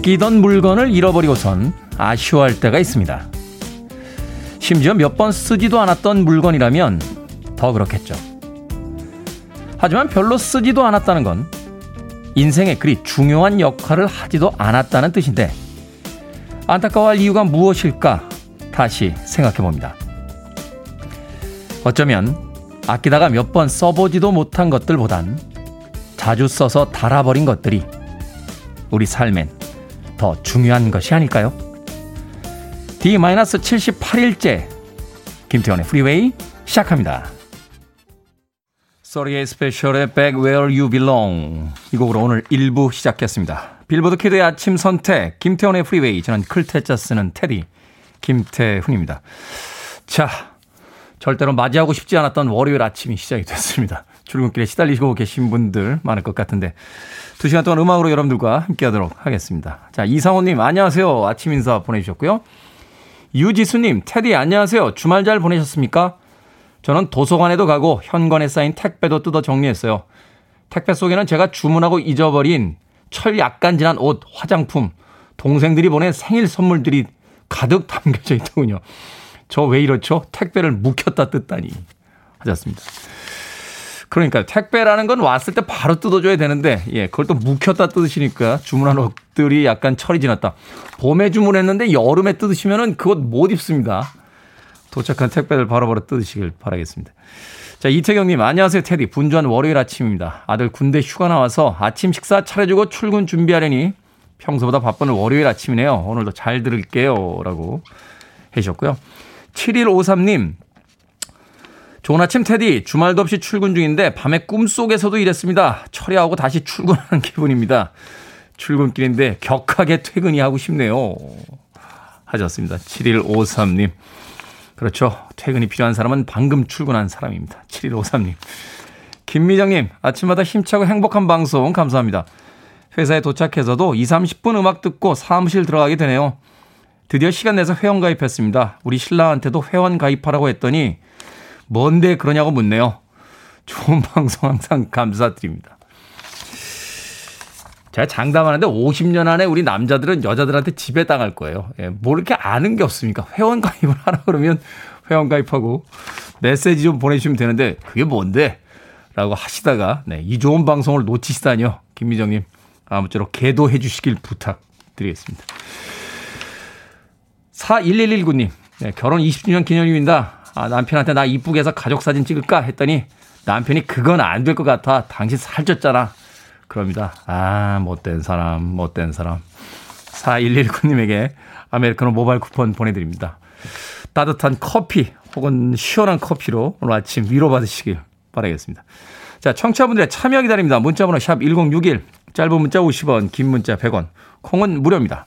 아끼던 물건을 잃어버리고선 아쉬워할 때가 있습니다. 심지어 몇 번 쓰지도 않았던 물건이라면 더 그렇겠죠. 하지만 별로 쓰지도 않았다는 건 인생에 그리 중요한 역할을 하지도 않았다는 뜻인데 안타까워할 이유가 무엇일까 다시 생각해 봅니다. 어쩌면 아끼다가 몇 번 써보지도 못한 것들보단 자주 써서 닳아버린 것들이 우리 삶엔 더 중요한 것이 아닐까요? D-78일째 김태훈의 프리웨이 시작합니다. Thirty-Eight Special의 Back Where You Belong 이 곡으로 오늘 1부 시작했습니다. 빌보드 kid의 아침 선택 김태훈의 프리웨이 저는 클 태 자 쓰는 태디 김태훈입니다. 자 절대로 맞이하고 싶지 않았던 월요일 아침이 시작이 됐습니다. 출근길에 시달리고 계신 분들 많을 것 같은데 두 시간 동안 음악으로 여러분들과 함께 하도록 하겠습니다. 자, 이상호님, 안녕하세요. 아침 인사 보내주셨고요. 유지수님, 테디, 안녕하세요. 주말 잘 보내셨습니까? 저는 도서관에도 가고 현관에 쌓인 택배도 뜯어 정리했어요. 택배 속에는 제가 주문하고 잊어버린 철 약간 진한 옷, 화장품, 동생들이 보낸 생일 선물들이 가득 담겨져 있더군요. 저 왜 이렇죠? 택배를 묵혔다 뜯다니. 하셨습니다. 그러니까 택배라는 건 왔을 때 바로 뜯어줘야 되는데, 예, 그걸 또 묵혔다 뜯으시니까 주문한 옷들이 약간 철이 지났다. 봄에 주문했는데 여름에 뜯으시면은 그것 못 입습니다. 도착한 택배를 바로바로 뜯으시길 바라겠습니다. 자, 이태경님, 안녕하세요, 테디. 분주한 월요일 아침입니다. 아들 군대 휴가 나와서 아침 식사 차려주고 출근 준비하려니 평소보다 바쁜 월요일 아침이네요. 오늘도 잘 들을게요. 라고 해주셨고요. 7153님, 좋은 아침 테디. 주말도 없이 출근 중인데 밤에 꿈속에서도 이랬습니다. 처리하고 다시 출근하는 기분입니다. 출근길인데 격하게 퇴근이 하고 싶네요. 하셨습니다. 7153님. 그렇죠. 퇴근이 필요한 사람은 방금 출근한 사람입니다. 7153님. 김미정님, 아침마다 힘차고 행복한 방송 감사합니다. 회사에 도착해서도 2, 30분 음악 듣고 사무실 들어가게 되네요. 드디어 시간 내서 회원 가입했습니다. 우리 신랑한테도 회원 가입하라고 했더니 뭔데 그러냐고 묻네요. 좋은 방송 항상 감사드립니다. 제가 장담하는데 50년 안에 우리 남자들은 여자들한테 지배 당할 거예요. 예, 뭐 이렇게 아는 게 없습니까? 회원 가입을 하라 그러면 회원 가입하고 메시지 좀 보내주시면 되는데 그게 뭔데? 라고 하시다가 네, 이 좋은 방송을 놓치시다니요. 김미정님 아무쪼록 계도해 주시길 부탁드리겠습니다. 41119님, 네, 결혼 20주년 기념입니다. 아, 남편한테 나 이쁘게 해서 가족 사진 찍을까 했더니 남편이 그건 안 될 것 같아. 당신 살쪘잖아. 그럽니다. 아, 못된 사람, 못된 사람. 4119님에게 아메리카노 모바일 쿠폰 보내드립니다. 따뜻한 커피 혹은 시원한 커피로 오늘 아침 위로받으시길 바라겠습니다. 자, 청취자분들의 참여 기다립니다. 문자번호 샵 1061, 짧은 문자 50원, 긴 문자 100원, 콩은 무료입니다.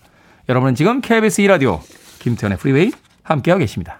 여러분은 지금 KBS 2라디오 김태훈의 프리웨이 함께하고 계십니다.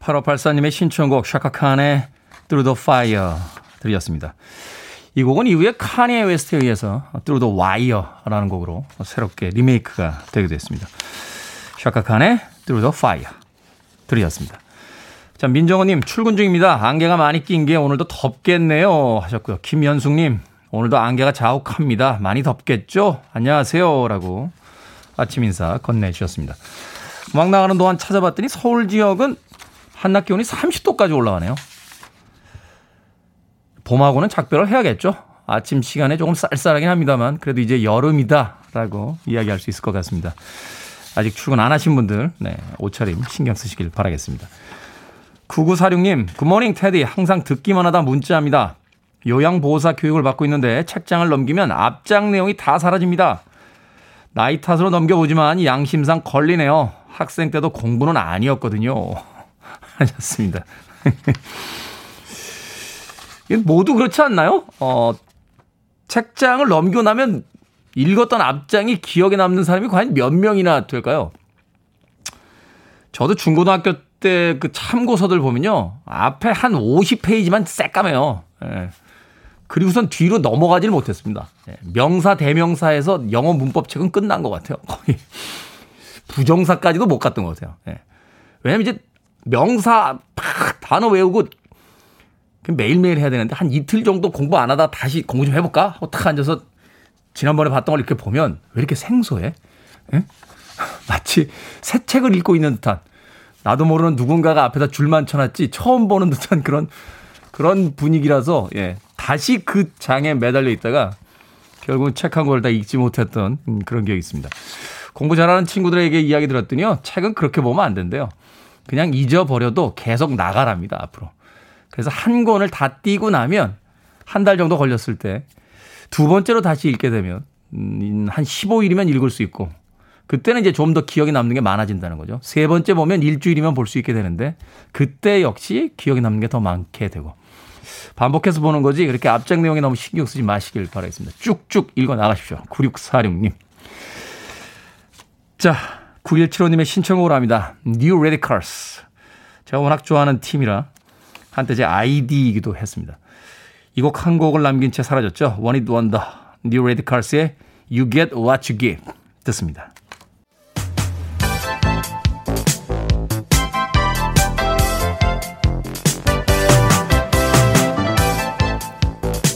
8584님의 신청곡 샤카칸의 Through the Fire 들렸습니다. 이 곡은 이후에 카니에 웨스트에 의해서 Through the Wire라는 곡으로 새롭게 리메이크가 되기도 했습니다. 샤카칸의 Through the Fire 들으셨습니다. 자, 민정호님, 출근 중입니다. 안개가 많이 낀 게 오늘도 덥겠네요. 하셨고요. 김현숙님, 오늘도 안개가 자욱합니다. 많이 덥겠죠? 안녕하세요. 라고 아침 인사 건네주셨습니다. 음악 나가는 동안 찾아봤더니 서울 지역은 한낮 기온이 30도까지 올라가네요. 봄하고는 작별을 해야겠죠. 아침 시간에 조금 쌀쌀하긴 합니다만 그래도 이제 여름이다라고 이야기할 수 있을 것 같습니다. 아직 출근 안 하신 분들 네, 옷차림 신경 쓰시길 바라겠습니다. 9946님, 굿모닝 테디. 항상 듣기만 하다 문자합니다. 요양보호사 교육을 받고 있는데 책장을 넘기면 앞장 내용이 다 사라집니다. 나이 탓으로 넘겨보지만 양심상 걸리네요. 학생 때도 공부는 아니었거든요. 하셨습니다. 모두 그렇지 않나요? 어, 책장을 넘기고 나면 읽었던 앞장이 기억에 남는 사람이 과연 몇 명이나 될까요? 저도 중고등학교 때 그 참고서들 보면요. 앞에 한 50페이지만 새까매요. 예. 그리고선 뒤로 넘어가지를 못했습니다. 예. 명사, 대명사에서 영어 문법책은 끝난 것 같아요. 거의. 부정사까지도 못 갔던 것 같아요. 예. 왜냐면 이제 명사 팍 단어 외우고 매일매일 해야 되는데 한 이틀 정도 공부 안 하다 다시 공부 좀 해볼까? 하고 탁 앉아서 지난번에 봤던 걸 이렇게 보면 왜 이렇게 생소해? 예? 마치 새 책을 읽고 있는 듯한 나도 모르는 누군가가 앞에다 줄만 쳐놨지 처음 보는 듯한 그런 그런 분위기라서 예 다시 그 장에 매달려 있다가 결국은 책한권다 읽지 못했던 음, 그런 기억이 있습니다. 공부 잘하는 친구들에게 이야기 들었더니요 책은 그렇게 보면 안 된대요. 그냥 잊어버려도 계속 나가랍니다 앞으로. 그래서 한 권을 다 띄고 나면 한 달 정도 걸렸을 때 두 번째로 다시 읽게 되면 음, 한 15일이면 읽을 수 있고 그때는 이제 좀 더 기억에 남는 게 많아진다는 거죠. 세 번째 보면 일주일이면 볼 수 있게 되는데 그때 역시 기억에 남는 게 더 많게 되고 반복해서 보는 거지 그렇게 앞장 내용에 너무 신경 쓰지 마시길 바라겠습니다. 쭉쭉 읽어 나가십시오. 9646님. 자, 9175님의 신청곡으로 합니다. New Radicals. 제가 워낙 좋아하는 팀이라 한때 제 아이디이기도 했습니다. 이 곡 한 곡을 남긴 채 사라졌죠. One It Wonder. New Radicals의 You Get What You Give. 듣습니다.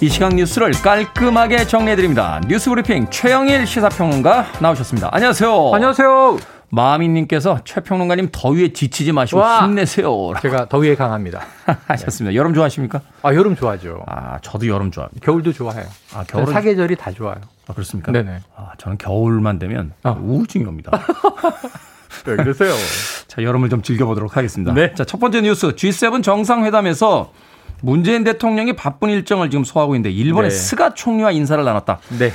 이 시간 뉴스를 깔끔하게 정리해드립니다. 뉴스 브리핑 최영일 시사평론가 나오셨습니다. 안녕하세요. 안녕하세요. 마미님께서 최평론가님 더위에 지치지 마시고 와, 힘내세요. 제가 더위에 강합니다. 하셨습니다. 네. 여름 좋아하십니까? 아 여름 좋아하죠. 아 저도 여름 좋아합니다. 겨울도 좋아해요. 아 겨울 사계절이 다 좋아요. 아 그렇습니까? 네네. 아 저는 겨울만 되면 어. 우울증이 옵니다. 네, 그러세요. 자 여름을 좀 즐겨보도록 하겠습니다. 네. 자첫 번째 뉴스 G7 정상회담에서 문재인 대통령이 바쁜 일정을 지금 소화하고 있는데 일본의 네. 스가 총리와 인사를 나눴다. 네.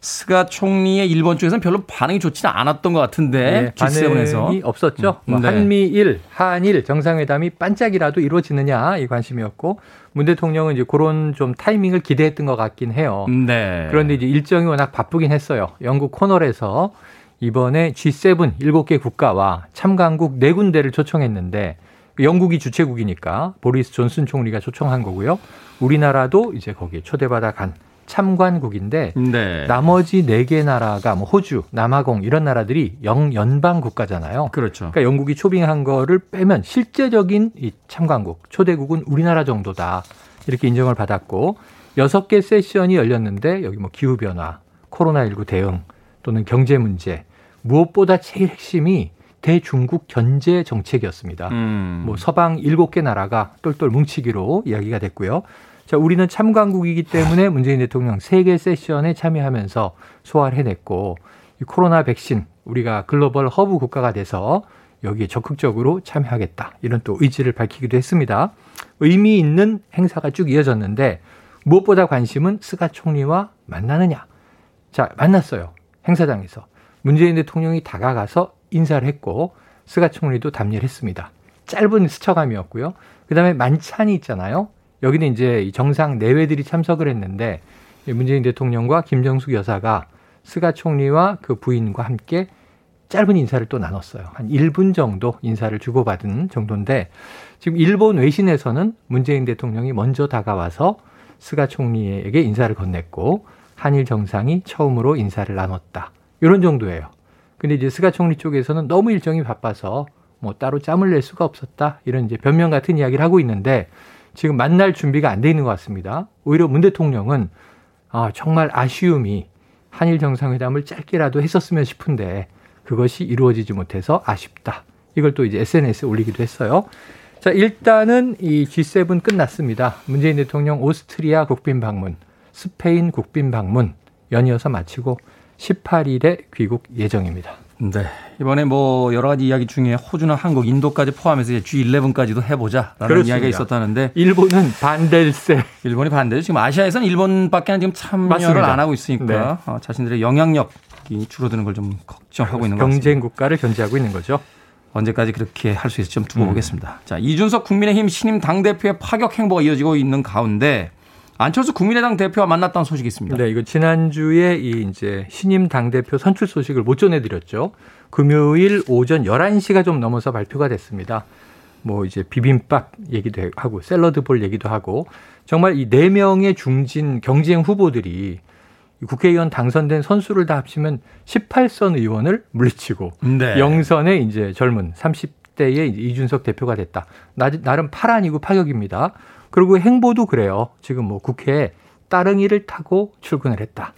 스가 총리의 일본 쪽에서는 별로 반응이 좋지는 않았던 것 같은데 네, 반응이 없었죠. 음, 뭐 네. 한미일, 한일 정상회담이 반짝이라도 이루어지느냐 이 관심이었고 문 대통령은 이제 그런 좀 타이밍을 기대했던 것 같긴 해요. 네. 그런데 이제 일정이 워낙 바쁘긴 했어요. 영국 콘월에서 이번에 G7 7개 국가와 참관국 4군데를 초청했는데 영국이 주최국이니까 보리스 존슨 총리가 초청한 거고요. 우리나라도 이제 거기에 초대받아 간 참관국인데 네. 나머지 네 개 나라가 뭐 호주, 남아공 이런 나라들이 영연방 국가잖아요. 그렇죠. 그러니까 영국이 초빙한 거를 빼면 실제적인 이 참관국 초대국은 우리나라 정도다. 이렇게 인정을 받았고 여섯 개 세션이 열렸는데 여기 뭐 기후 변화, 코로나 19 대응 또는 경제 문제 무엇보다 제일 핵심이 대중국 견제 정책이었습니다. 음. 뭐 서방 일곱 개 나라가 똘똘 뭉치기로 이야기가 됐고요. 자, 우리는 참관국이기 때문에 문재인 대통령 세 개 세션에 참여하면서 소화를 해냈고 이 코로나 백신 우리가 글로벌 허브 국가가 돼서 여기에 적극적으로 참여하겠다. 이런 또 의지를 밝히기도 했습니다. 의미 있는 행사가 쭉 이어졌는데 무엇보다 관심은 스가 총리와 만나느냐. 자, 만났어요. 행사장에서. 문재인 대통령이 다가가서 인사를 했고 스가 총리도 답례를 했습니다. 짧은 스쳐감이었고요. 그다음에 만찬이 있잖아요. 여기는 이제 정상 내외들이 참석을 했는데 문재인 대통령과 김정숙 여사가 스가 총리와 그 부인과 함께 짧은 인사를 또 나눴어요. 한 1분 정도 인사를 주고받은 정도인데 지금 일본 외신에서는 문재인 대통령이 먼저 다가와서 스가 총리에게 인사를 건넸고 한일 정상이 처음으로 인사를 나눴다. 이런 정도예요. 근데 이제 스가 총리 쪽에서는 너무 일정이 바빠서 뭐 따로 짬을 낼 수가 없었다. 이런 이제 변명 같은 이야기를 하고 있는데 지금 만날 준비가 안 돼 있는 것 같습니다. 오히려 문 대통령은 아, 정말 아쉬움이 한일 정상회담을 짧게라도 했었으면 싶은데 그것이 이루어지지 못해서 아쉽다. 이걸 또 이제 SNS에 올리기도 했어요. 자, 일단은 이 G7 끝났습니다. 문재인 대통령 오스트리아 국빈 방문, 스페인 국빈 방문 연이어서 마치고 18일에 귀국 예정입니다. 네. 이번에 뭐 여러 가지 이야기 중에 호주나 한국, 인도까지 포함해서 G11까지도 해보자라는 그렇습니다. 이야기가 있었다는데 일본은 반댈세. 일본이 반대죠. 지금 아시아에서는 일본밖에 지금 참여를 맞습니다. 안 하고 있으니까 네. 어, 자신들의 영향력이 줄어드는 걸 좀 걱정하고 있는 거죠. 경쟁 국가를 견제하고 있는 거죠. 언제까지 그렇게 할 수 있을지 좀 두고 음. 보겠습니다. 자, 이준석 국민의힘 신임 당대표의 파격 행보가 이어지고 있는 가운데 안철수 국민의당 대표와 만났다는 소식이 있습니다. 네, 이거 지난주에 이 이제 신임 당대표 선출 소식을 못 전해드렸죠. 금요일 오전 11시가 좀 넘어서 발표가 됐습니다. 뭐 이제 비빔밥 얘기도 하고 샐러드 볼 얘기도 하고 정말 이 네 명의 중진 경쟁 후보들이 국회의원 당선된 선수를 다 합치면 18선 의원을 물리치고 네. 영선의 이제 젊은 30대의 이준석 대표가 됐다. 나름 파란이고 파격입니다. 그리고 행보도 그래요. 지금 뭐 국회에 따릉이를 타고 출근을 했다.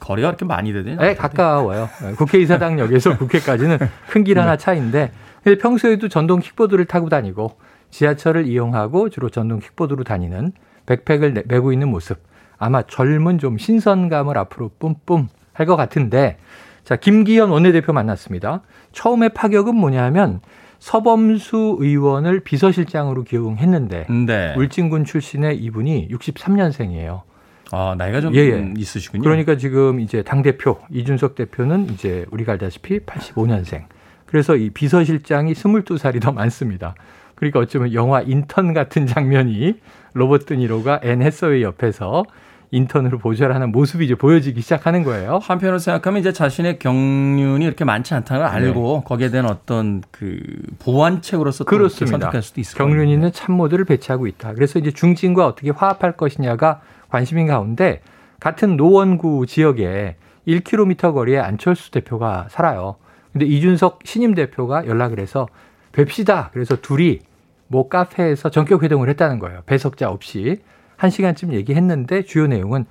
거리가 그렇게 많이 되나요? 네, 가까워요. 네, 국회의사당역에서 국회까지는 큰 길 하나 네. 차인데 근데 평소에도 전동 킥보드를 타고 다니고 지하철을 이용하고 주로 전동 킥보드로 다니는 백팩을 메고 있는 모습. 아마 젊은 좀 신선감을 앞으로 뿜뿜 할 것 같은데 자, 김기현 원내대표 만났습니다. 처음에 파격은 뭐냐면 서범수 의원을 비서실장으로 기용했는데 네. 울진군 출신의 이분이 63년생이에요. 아, 나이가 좀 예, 예. 있으시군요. 그러니까 지금 이제 당 대표 이준석 대표는 이제 우리가 알다시피 85년생. 그래서 이 비서실장이 22살이 더 많습니다. 그러니까 어쩌면 영화 인턴 같은 장면이 로버트 드니로가 앤 해서웨이 옆에서 인턴으로 보좌하는 모습이 이제 보여지기 시작하는 거예요. 한편으로 생각하면 이제 자신의 경륜이 이렇게 많지 않다는 걸 알고 네. 거기에 대한 어떤 그 보완책으로서. 선택할 수도 있을 경륜 거예요. 있는 참모들을 배치하고 있다. 그래서 이제 중진과 어떻게 화합할 것이냐가 관심인 가운데 같은 노원구 지역에 1km 거리에 안철수 대표가 살아요. 근데 이준석 신임 대표가 연락을 해서 뵙시다. 그래서 둘이 뭐 카페에서 전격 회동을 했다는 거예요. 배석자 없이. 한 시간쯤 얘기했는데 주요 내용은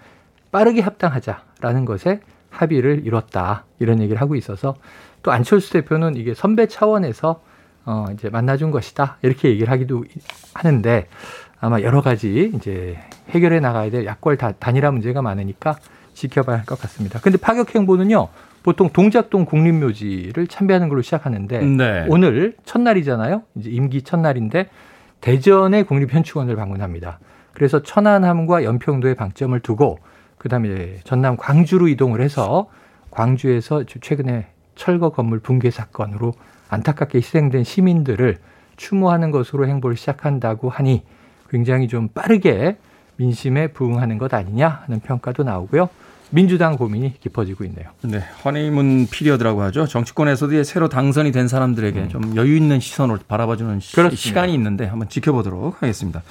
빠르게 합당하자라는 것에 합의를 이뤘다. 이런 얘기를 하고 있어서 또 안철수 대표는 이게 선배 차원에서 어 이제 만나준 것이다. 이렇게 얘기를 하기도 하는데 아마 여러 가지 이제 해결해 나가야 될 약골 단일화 문제가 많으니까 지켜봐야 할 것 같습니다. 근데 파격 행보는요. 보통 동작동 국립묘지를 참배하는 걸로 시작하는데 네. 오늘 첫날이잖아요. 이제 임기 첫날인데 대전의 국립현충원을 방문합니다. 그래서 천안함과 연평도에 방점을 두고 그다음에 전남 광주로 이동을 해서 광주에서 최근에 철거 건물 붕괴 사건으로 안타깝게 희생된 시민들을 추모하는 것으로 행보를 시작한다고 하니 굉장히 좀 빠르게 민심에 부응하는 것 아니냐 하는 평가도 나오고요. 민주당 고민이 깊어지고 있네요. 네, 허니문 피리어드라고 하죠. 정치권에서도 새로 당선이 된 사람들에게 음. 좀 여유 있는 시선으로 바라봐주는 그렇습니다. 시간이 있는데 한번 지켜보도록 하겠습니다.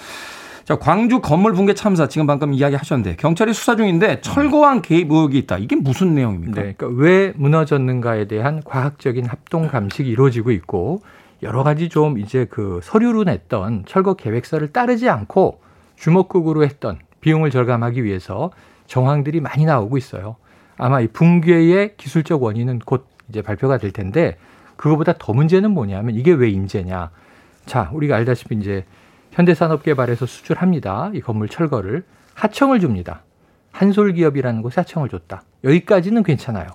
자, 광주 건물 붕괴 참사 지금 방금 이야기하셨는데 경찰이 수사 중인데 철거왕 개입 의혹이 있다. 이게 무슨 내용입니까? 네, 그러니까 왜 무너졌는가에 대한 과학적인 합동 감식이 이루어지고 있고 여러 가지 좀 이제 그 서류로 냈던 철거 계획서를 따르지 않고 주먹국으로 했던 비용을 절감하기 위해서 정황들이 많이 나오고 있어요. 아마 이 붕괴의 기술적 원인은 곧 이제 발표가 될 텐데 그거보다 더 문제는 뭐냐면 이게 왜 인재냐. 자, 우리가 알다시피 이제 현대산업개발에서 수출합니다. 이 건물 철거를 하청을 줍니다. 한솔기업이라는 곳에 하청을 줬다. 여기까지는 괜찮아요.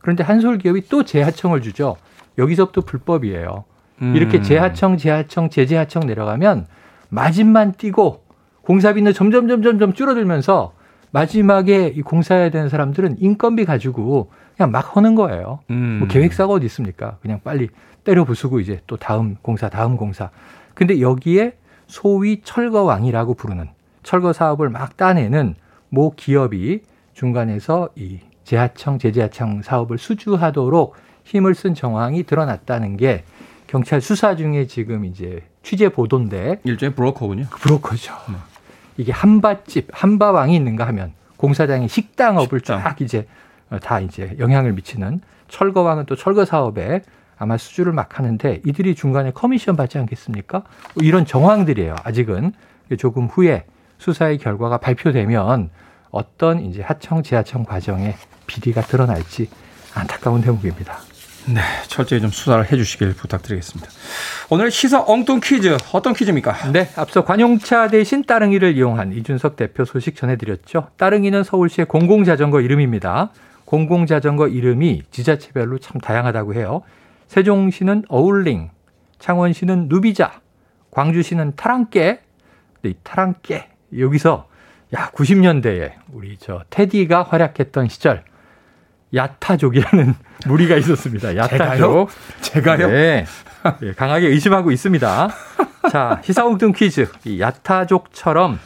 그런데 한솔기업이 또 재하청을 주죠. 여기서부터 불법이에요. 음. 이렇게 재하청, 재하청, 재재하청 내려가면 마진만 띄고 공사비는 점점 점점 점 줄어들면서 마지막에 이 공사해야 되는 사람들은 인건비 가지고 그냥 막 하는 거예요. 음. 뭐 계획사가 어디 있습니까? 그냥 빨리 때려 부수고 이제 또 다음 공사, 다음 공사. 근데 여기에 소위 철거왕이라고 부르는 철거 사업을 막 따내는 모 기업이 중간에서 이 재하청, 재재하청 사업을 수주하도록 힘을 쓴 정황이 드러났다는 게 경찰 수사 중에 지금 이제 취재 보도인데 일종의 브로커군요. 그 브로커죠. 네. 이게 한밭집, 한바왕이 있는가 하면 공사장의 식당업을 식당. 쫙 이제 다 이제 영향을 미치는 철거왕은 또 철거 사업에 아마 수주를 막 하는데 이들이 중간에 커미션 받지 않겠습니까? 뭐 이런 정황들이에요. 아직은 조금 후에 수사의 결과가 발표되면 어떤 이제 하청 지하청 과정에 비리가 드러날지 안타까운 대목입니다. 네, 철저히 좀 수사를 해주시길 부탁드리겠습니다. 오늘 시사 엉뚱 퀴즈 어떤 퀴즈입니까? 네, 앞서 관용차 대신 따릉이를 이용한 이준석 대표 소식 전해드렸죠. 따릉이는 서울시의 공공자전거 이름입니다. 공공자전거 이름이 지자체별로 참 다양하다고 해요. 세종시는 어울링, 창원시는 누비자, 광주시는 타랑깨. 이 타랑깨 여기서 야 90년대에 우리 저 테디가 활약했던 시절 야타족이라는 무리가 있었습니다. 야타족. 제가요? 네. 네, 강하게 의심하고 있습니다. 자, 시사공통 퀴즈. 이 야타족처럼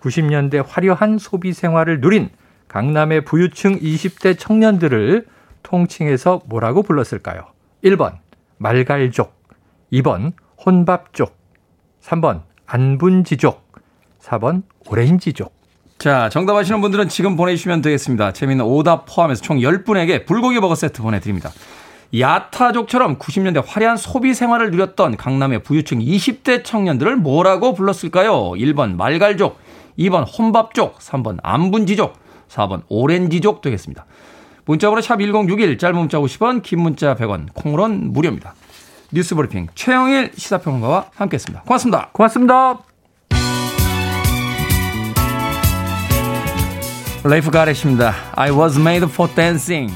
90년대 화려한 소비 생활을 누린 강남의 부유층 20대 청년들을 통칭해서 뭐라고 불렀을까요? 1번 말갈족, 2번 혼밥족, 3번 안분지족, 4번 오렌지족. 자, 정답 아시는 분들은 지금 보내주시면 되겠습니다. 재미있는 오답 포함해서 총 10분에게 불고기 버거 세트 보내드립니다. 야타족처럼 90년대 화려한 소비 생활을 누렸던 강남의 부유층 20대 청년들을 뭐라고 불렀을까요? 1번 말갈족, 2번 혼밥족, 3번 안분지족, 4번 오렌지족 되겠습니다. 문자번호 샵 1061, 짧은 문자 50원, 긴 문자 100원, 콩으로는 무료입니다. 뉴스 브리핑 최영일 시사평론가와 함께했습니다. 고맙습니다. 고맙습니다. 레이프 가렛입니다. I was made for dancing.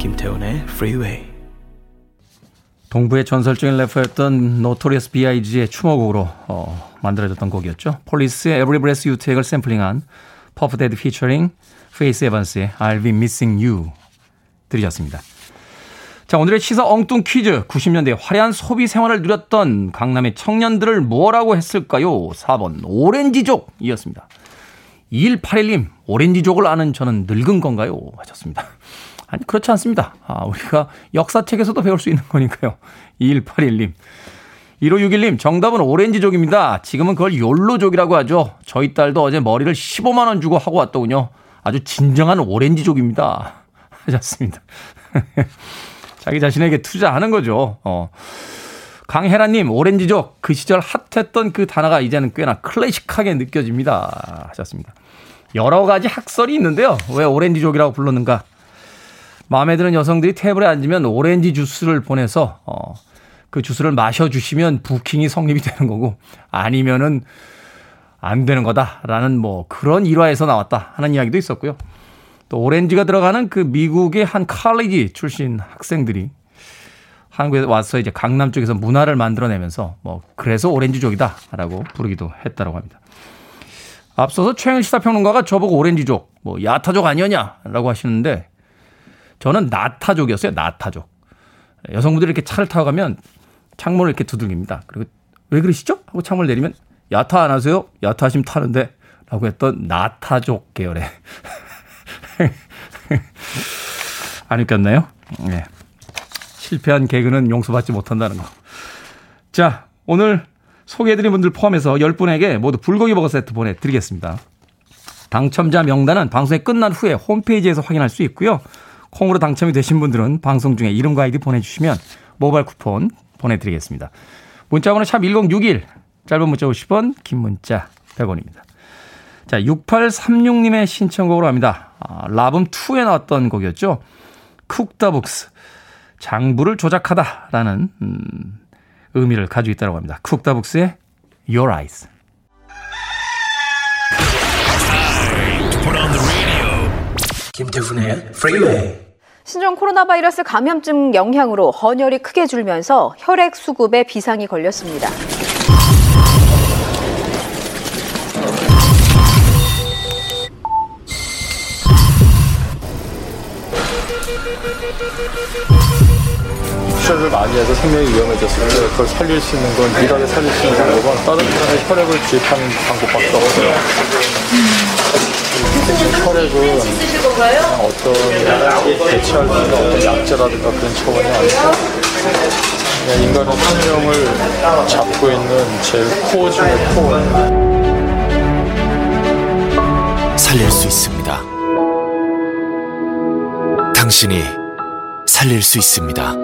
김태훈의 Freeway. 동부의 전설적인 래퍼였던 노토리어스 B.I.G의 추모곡으로 어, 만들어졌던 곡이었죠. 폴리스의 Every Breath You Take을 샘플링한 퍼프 대디 피처링 페이스 에반스의 I'll Be Missing You 들으셨습니다. 자, 오늘의 시사 엉뚱 퀴즈. 90년대 화려한 소비 생활을 누렸던 강남의 청년들을 뭐라고 했을까요? 4번 오렌지족이었습니다. 2181님, 오렌지족을 아는 저는 늙은 건가요? 하셨습니다. 아니, 그렇지 않습니다. 아, 우리가 역사책에서도 배울 수 있는 거니까요. 2181님. 1561님, 정답은 오렌지족입니다. 지금은 그걸 욜로족이라고 하죠. 저희 딸도 어제 머리를 15만원 주고 하고 왔더군요. 아주 진정한 오렌지족입니다. 하셨습니다. 자기 자신에게 투자하는 거죠. 어. 강혜라님, 오렌지족. 그 시절 핫했던 그 단어가 이제는 꽤나 클래식하게 느껴집니다. 하셨습니다. 여러 가지 학설이 있는데요. 왜 오렌지족이라고 불렀는가? 마음에 드는 여성들이 테이블에 앉으면 오렌지 주스를 보내서 어, 그 주스를 마셔주시면 부킹이 성립이 되는 거고 아니면은 안 되는 거다라는 뭐 그런 일화에서 나왔다 하는 이야기도 있었고요. 또 오렌지가 들어가는 그 미국의 한 칼리지 출신 학생들이 한국에 와서 이제 강남 쪽에서 문화를 만들어내면서 뭐 그래서 오렌지족이다라고 부르기도 했다라고 합니다. 앞서서 최영일 시사평론가가 저보고 오렌지족, 뭐 야타족 아니었냐라고 하시는데 저는 나타족이었어요. 나타족. 여성분들이 이렇게 차를 타고 가면 창문을 이렇게 두들깁니다. 그리고 왜 그러시죠? 하고 창문을 내리면 야타 안 하세요? 야타 하시면 타는데 라고 했던 나타족 계열의 안 웃겼나요? 네. 실패한 개그는 용서받지 못한다는 거. 자, 오늘 소개해드린 분들 포함해서 10분에게 모두 불고기 버거 세트 보내드리겠습니다. 당첨자 명단은 방송이 끝난 후에 홈페이지에서 확인할 수 있고요. 콩으로 당첨이 되신 분들은 방송 중에 이름과 아이디 보내주시면 모바일 쿠폰 보내드리겠습니다. 문자번호 샵 1061, 짧은 문자 50원, 긴 문자 100원입니다. 자, 6836님의 신청곡으로 합니다. 아, 라붐2에 나왔던 곡이었죠. 쿡다북스. 장부를 조작하다라는 음, 의미를 가지고 있다고 합니다. 쿡다북스의 Your Eyes. 김태훈의 Freeway. 신종 코로나 바이러스 감염증 영향으로 헌혈이 크게 줄면서 혈액 수급에 비상이 걸렸습니다. 수술을 많이 해서 생명이 위험해졌을 때 그걸 살릴 수 있는 건 유일하게 살릴 수 있는 방법은 다른 사람의 혈액을 주입하는 방법밖에 없어요. 혈액은 그냥 어떤 대체할 수 있는 어떤 약제라든가 그런 차원이 아니고 그냥 인간의 생명을 잡고 있는 제일 코어 중의 코어. 살릴 수 있습니다. 당신이 살릴 수 있습니다.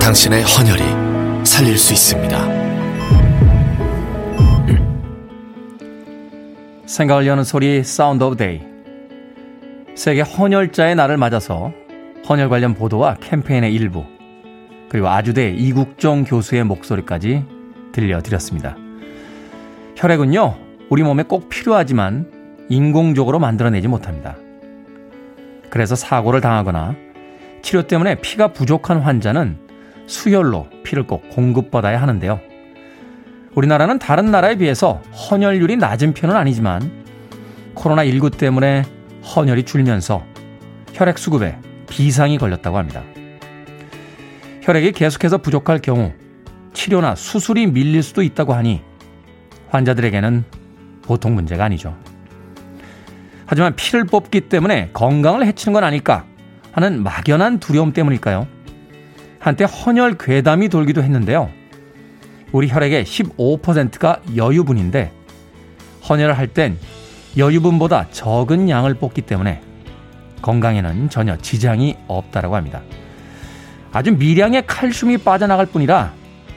당신의 헌혈이 살릴 수 있습니다. 생각을 여는 소리 Sound of Day 세계 헌혈자의 날을 맞아서 헌혈 관련 보도와 캠페인의 일부, 그리고 아주대 이국종 교수의 목소리까지 들려드렸습니다. 혈액은요, 우리 몸에 꼭 필요하지만 인공적으로 만들어내지 못합니다. 그래서 사고를 당하거나 치료 때문에 피가 부족한 환자는 수혈로 피를 꼭 공급받아야 하는데요. 우리나라는 다른 나라에 비해서 헌혈률이 낮은 편은 아니지만 코로나19 때문에 헌혈이 줄면서 혈액 수급에 비상이 걸렸다고 합니다. 혈액이 계속해서 부족할 경우 치료나 수술이 밀릴 수도 있다고 하니 환자들에게는 보통 문제가 아니죠. 하지만 피를 뽑기 때문에 건강을 해치는 건 아닐까 하는 막연한 두려움 때문일까요? 한때 헌혈 괴담이 돌기도 했는데요. 우리 혈액의 15%가 여유분인데 헌혈을 할 땐 여유분보다 적은 양을 뽑기 때문에 건강에는 전혀 지장이 없다라고 합니다. 아주 미량의 칼슘이 빠져나갈 뿐이라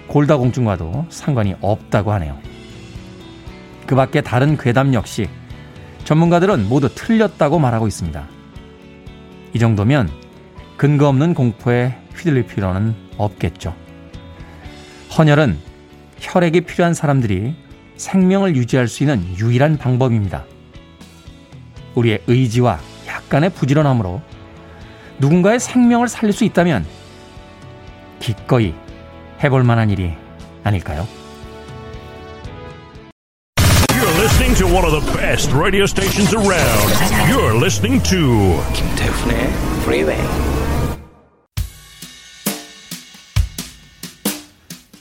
골다공증과도 상관이 없다고 하네요. 그 밖에 다른 괴담 역시 전문가들은 모두 틀렸다고 말하고 있습니다. 이 정도면 근거 없는 공포에 휘둘릴 필요는 없겠죠. 헌혈은 혈액이 필요한 사람들이 생명을 유지할 수 있는 유일한 방법입니다. 우리의 의지와 약간의 부지런함으로 누군가의 생명을 살릴 수 있다면 기꺼이 해볼 만한 일이 아닐까요? You're listening to one of the best radio stations around. You're listening to 김태훈의 Freeway.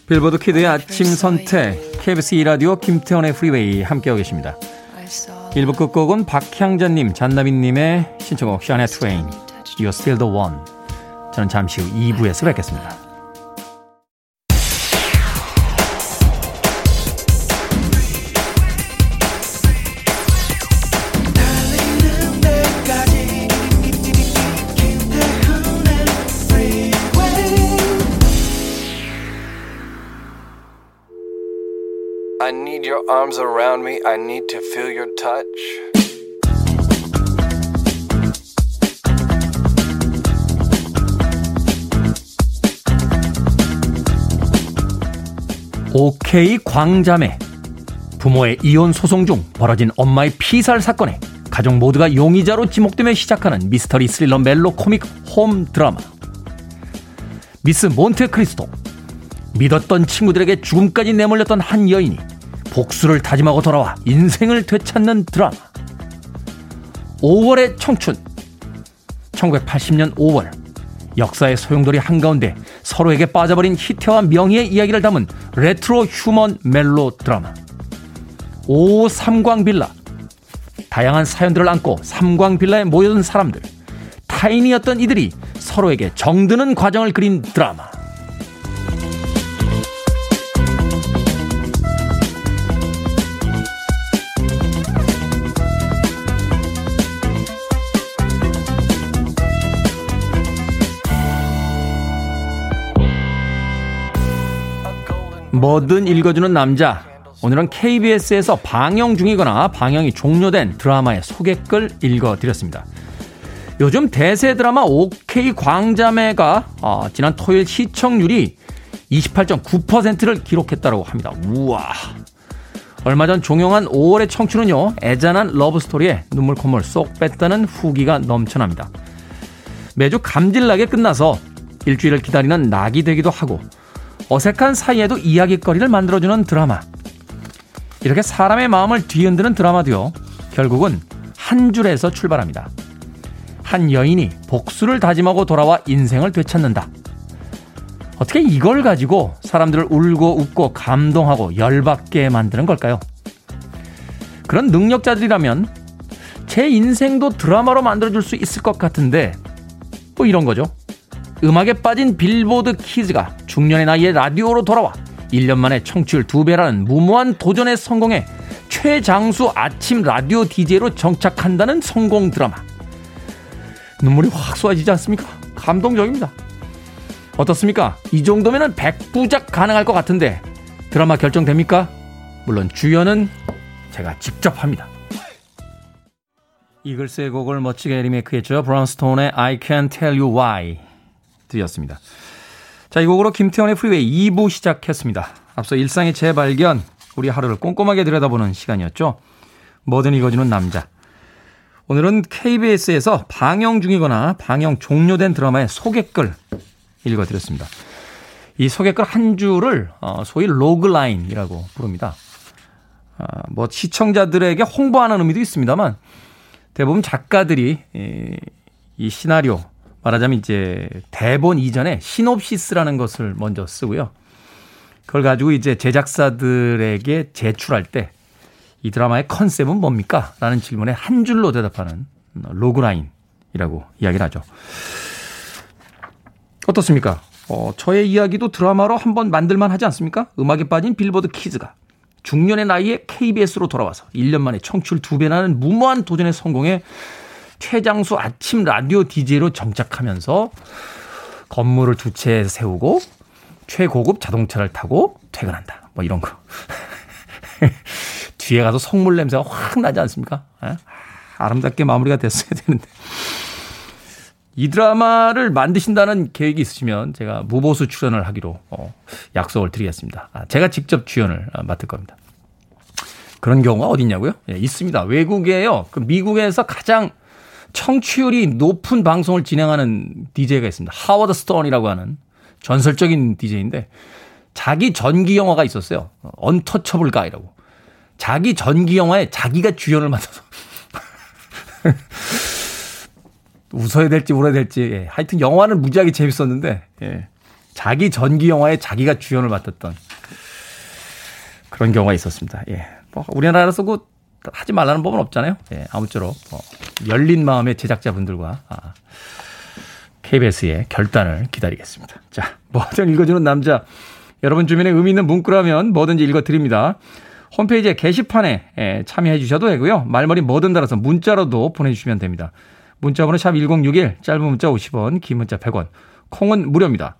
빌보드 키드의 아침 선택 KBS 2라디오 김태훈의 Freeway 함께하고 계십니다. 1부 끝곡은 박향자님, 잔나빈님의 신청곡 샤네 트웨인 You're Still The One 저는 잠시 후 2부에서 뵙겠습니다. Arms around me. I need to feel your touch. 오케이 광자매 부모의 이혼 소송 중 벌어진 엄마의 피살 사건에 가족 모두가 용의자로 지목되며 시작하는 미스터리 스릴러 멜로 코믹 홈 드라마 미스 몬테크리스토 믿었던 친구들에게 죽음까지 내몰렸던 한 여인이 복수를 다짐하고 돌아와 인생을 되찾는 드라마. 5월의 청춘. 1980년 5월. 역사의 소용돌이 한가운데 서로에게 빠져버린 희태와 명희의 이야기를 담은 레트로 휴먼 멜로 드라마. 오 삼광빌라. 다양한 사연들을 안고 삼광빌라에 모여든 사람들. 타인이었던 이들이 서로에게 정드는 과정을 그린 드라마 뭐든 읽어주는 남자. 오늘은 KBS에서 방영 중이거나 방영이 종료된 드라마의 소개글 읽어드렸습니다. 요즘 대세 드라마 OK 광자매가 어, 지난 토요일 시청률이 28.9%를 기록했다고 합니다. 우와. 얼마 전 종영한 5월의 청춘은요, 애잔한 러브스토리에 눈물 콧물 쏙 뺐다는 후기가 넘쳐납니다. 매주 감질나게 끝나서 일주일을 기다리는 낙이 되기도 하고, 어색한 사이에도 이야기거리를 만들어주는 드라마. 이렇게 사람의 마음을 뒤흔드는 드라마도요, 결국은 한 줄에서 출발합니다. 한 여인이 복수를 다짐하고 돌아와 인생을 되찾는다. 어떻게 이걸 가지고 사람들을 울고 웃고 감동하고 열받게 만드는 걸까요? 그런 능력자들이라면 제 인생도 드라마로 만들어줄 수 있을 것 같은데, 뭐 이런 거죠. 음악에 빠진 빌보드 키즈가 중년의 나이에 라디오로 돌아와 1년 만에 청취율 2배라는 무모한 도전에 성공해 최장수 아침 라디오 DJ로 정착한다는 성공 드라마. 눈물이 확 쏟아지지 않습니까? 감동적입니다. 어떻습니까? 이 정도면 백부작 가능할 것 같은데 드라마 결정됩니까? 물론 주연은 제가 직접 합니다. 이글스의 곡을 멋지게 리메이크했죠. 브라운스톤의 I Can't Tell You Why 들으셨습니다. 자, 이 곡으로 김태훈의 Freeway 2부 시작했습니다. 앞서 일상의 재발견, 우리 하루를 꼼꼼하게 들여다보는 시간이었죠. 뭐든 읽어주는 남자. 오늘은 KBS에서 방영 중이거나 방영 종료된 드라마의 소개글 읽어드렸습니다. 이 소개글 한 줄을 어, 소위 로그라인이라고 부릅니다. 아, 뭐 시청자들에게 홍보하는 의미도 있습니다만 대부분 작가들이 이 시나리오 말하자면 이제 대본 이전에 시놉시스라는 것을 먼저 쓰고요. 그걸 가지고 이제 제작사들에게 제출할 때 이 드라마의 컨셉은 뭡니까? 라는 질문에 한 줄로 대답하는 로그라인이라고 이야기를 하죠. 어떻습니까? 어, 저의 이야기도 드라마로 한번 만들만 하지 않습니까? 음악에 빠진 빌보드 키즈가 중년의 나이에 KBS로 돌아와서 1년 만에 청출 2배나는 무모한 도전에 성공해 최장수 아침 라디오 DJ로 정착하면서 건물을 두 채 세우고 최고급 자동차를 타고 퇴근한다. 뭐 이런 거. 뒤에 가서 성물 냄새가 확 나지 않습니까? 에? 아름답게 마무리가 됐어야 되는데. 이 드라마를 만드신다는 계획이 있으시면 제가 무보수 출연을 하기로 어, 약속을 드리겠습니다. 아, 제가 직접 주연을 아, 맡을 겁니다. 그런 경우가 어딨냐고요? 예, 있습니다. 외국에요. 그 미국에서 가장 청취율이 높은 방송을 진행하는 DJ가 있습니다. 하워드 스톤이라고 하는 전설적인 DJ인데 자기 전기 영화가 있었어요. 언터처블 가이라고. 자기 전기 영화에 자기가 주연을 맡아서 웃어야 될지 울어야 될지 예. 하여튼 영화는 무지하게 재밌었는데 예. 자기 전기 영화에 자기가 주연을 맡았던 그런 경우가 있었습니다. 예. 뭐 우리나라에서 그 하지 말라는 법은 없잖아요. 예. 아무쪼록 뭐 열린 마음의 제작자분들과 아, KBS의 결단을 기다리겠습니다. 자, 뭐든 읽어주는 남자. 여러분 주변에 의미 있는 문구라면 뭐든지 읽어드립니다. 홈페이지에 게시판에 예, 참여해 주셔도 되고요. 말머리 뭐든 달아서 문자로도 보내주시면 됩니다. 문자번호 샵 1061, 짧은 문자 50원, 긴 문자 100원, 콩은 무료입니다.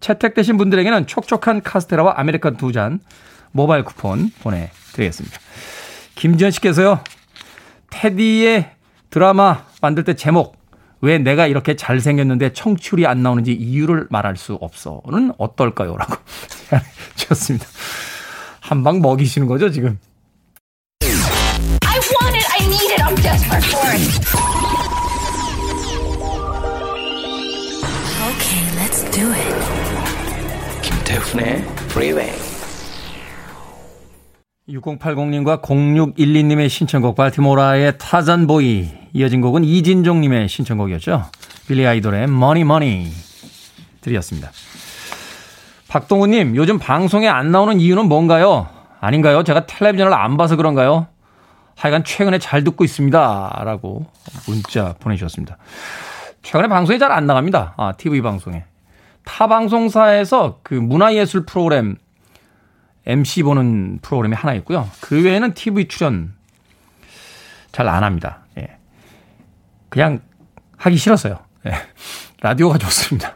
채택되신 분들에게는 촉촉한 카스테라와 아메리카노 두 잔 모바일 쿠폰 보내드리겠습니다. 김지현 씨께서요, 테디의 드라마 만들 때 제목, 왜 내가 이렇게 잘생겼는데 청취율이 안 나오는지 이유를 말할 수 없어는 어떨까요? 라고 주셨습니다. 한 방 먹이시는 거죠, 지금? I want it, I need it, I'm desperate for it. Okay, let's do it. 김태훈의 Freeway. 6080님과 0612님의 신청곡 발티모라의 Tarzan Boy 이어진 곡은 이진종님의 신청곡이었죠. 빌리 아이돌의 Mony Mony 들으셨습니다. 박동우님 요즘 방송에 안 나오는 이유는 뭔가요? 아닌가요? 제가 텔레비전을 안 봐서 그런가요? 하여간 최근에 잘 듣고 있습니다. 라고 문자 보내주셨습니다. 최근에 방송에 잘 안 나갑니다. 아, TV 방송에. 타 방송사에서 그 문화예술 프로그램 MC 보는 프로그램이 하나 있고요. 그 외에는 TV 출연 잘 안 합니다. 예. 그냥 하기 싫었어요. 예. 라디오가 좋습니다.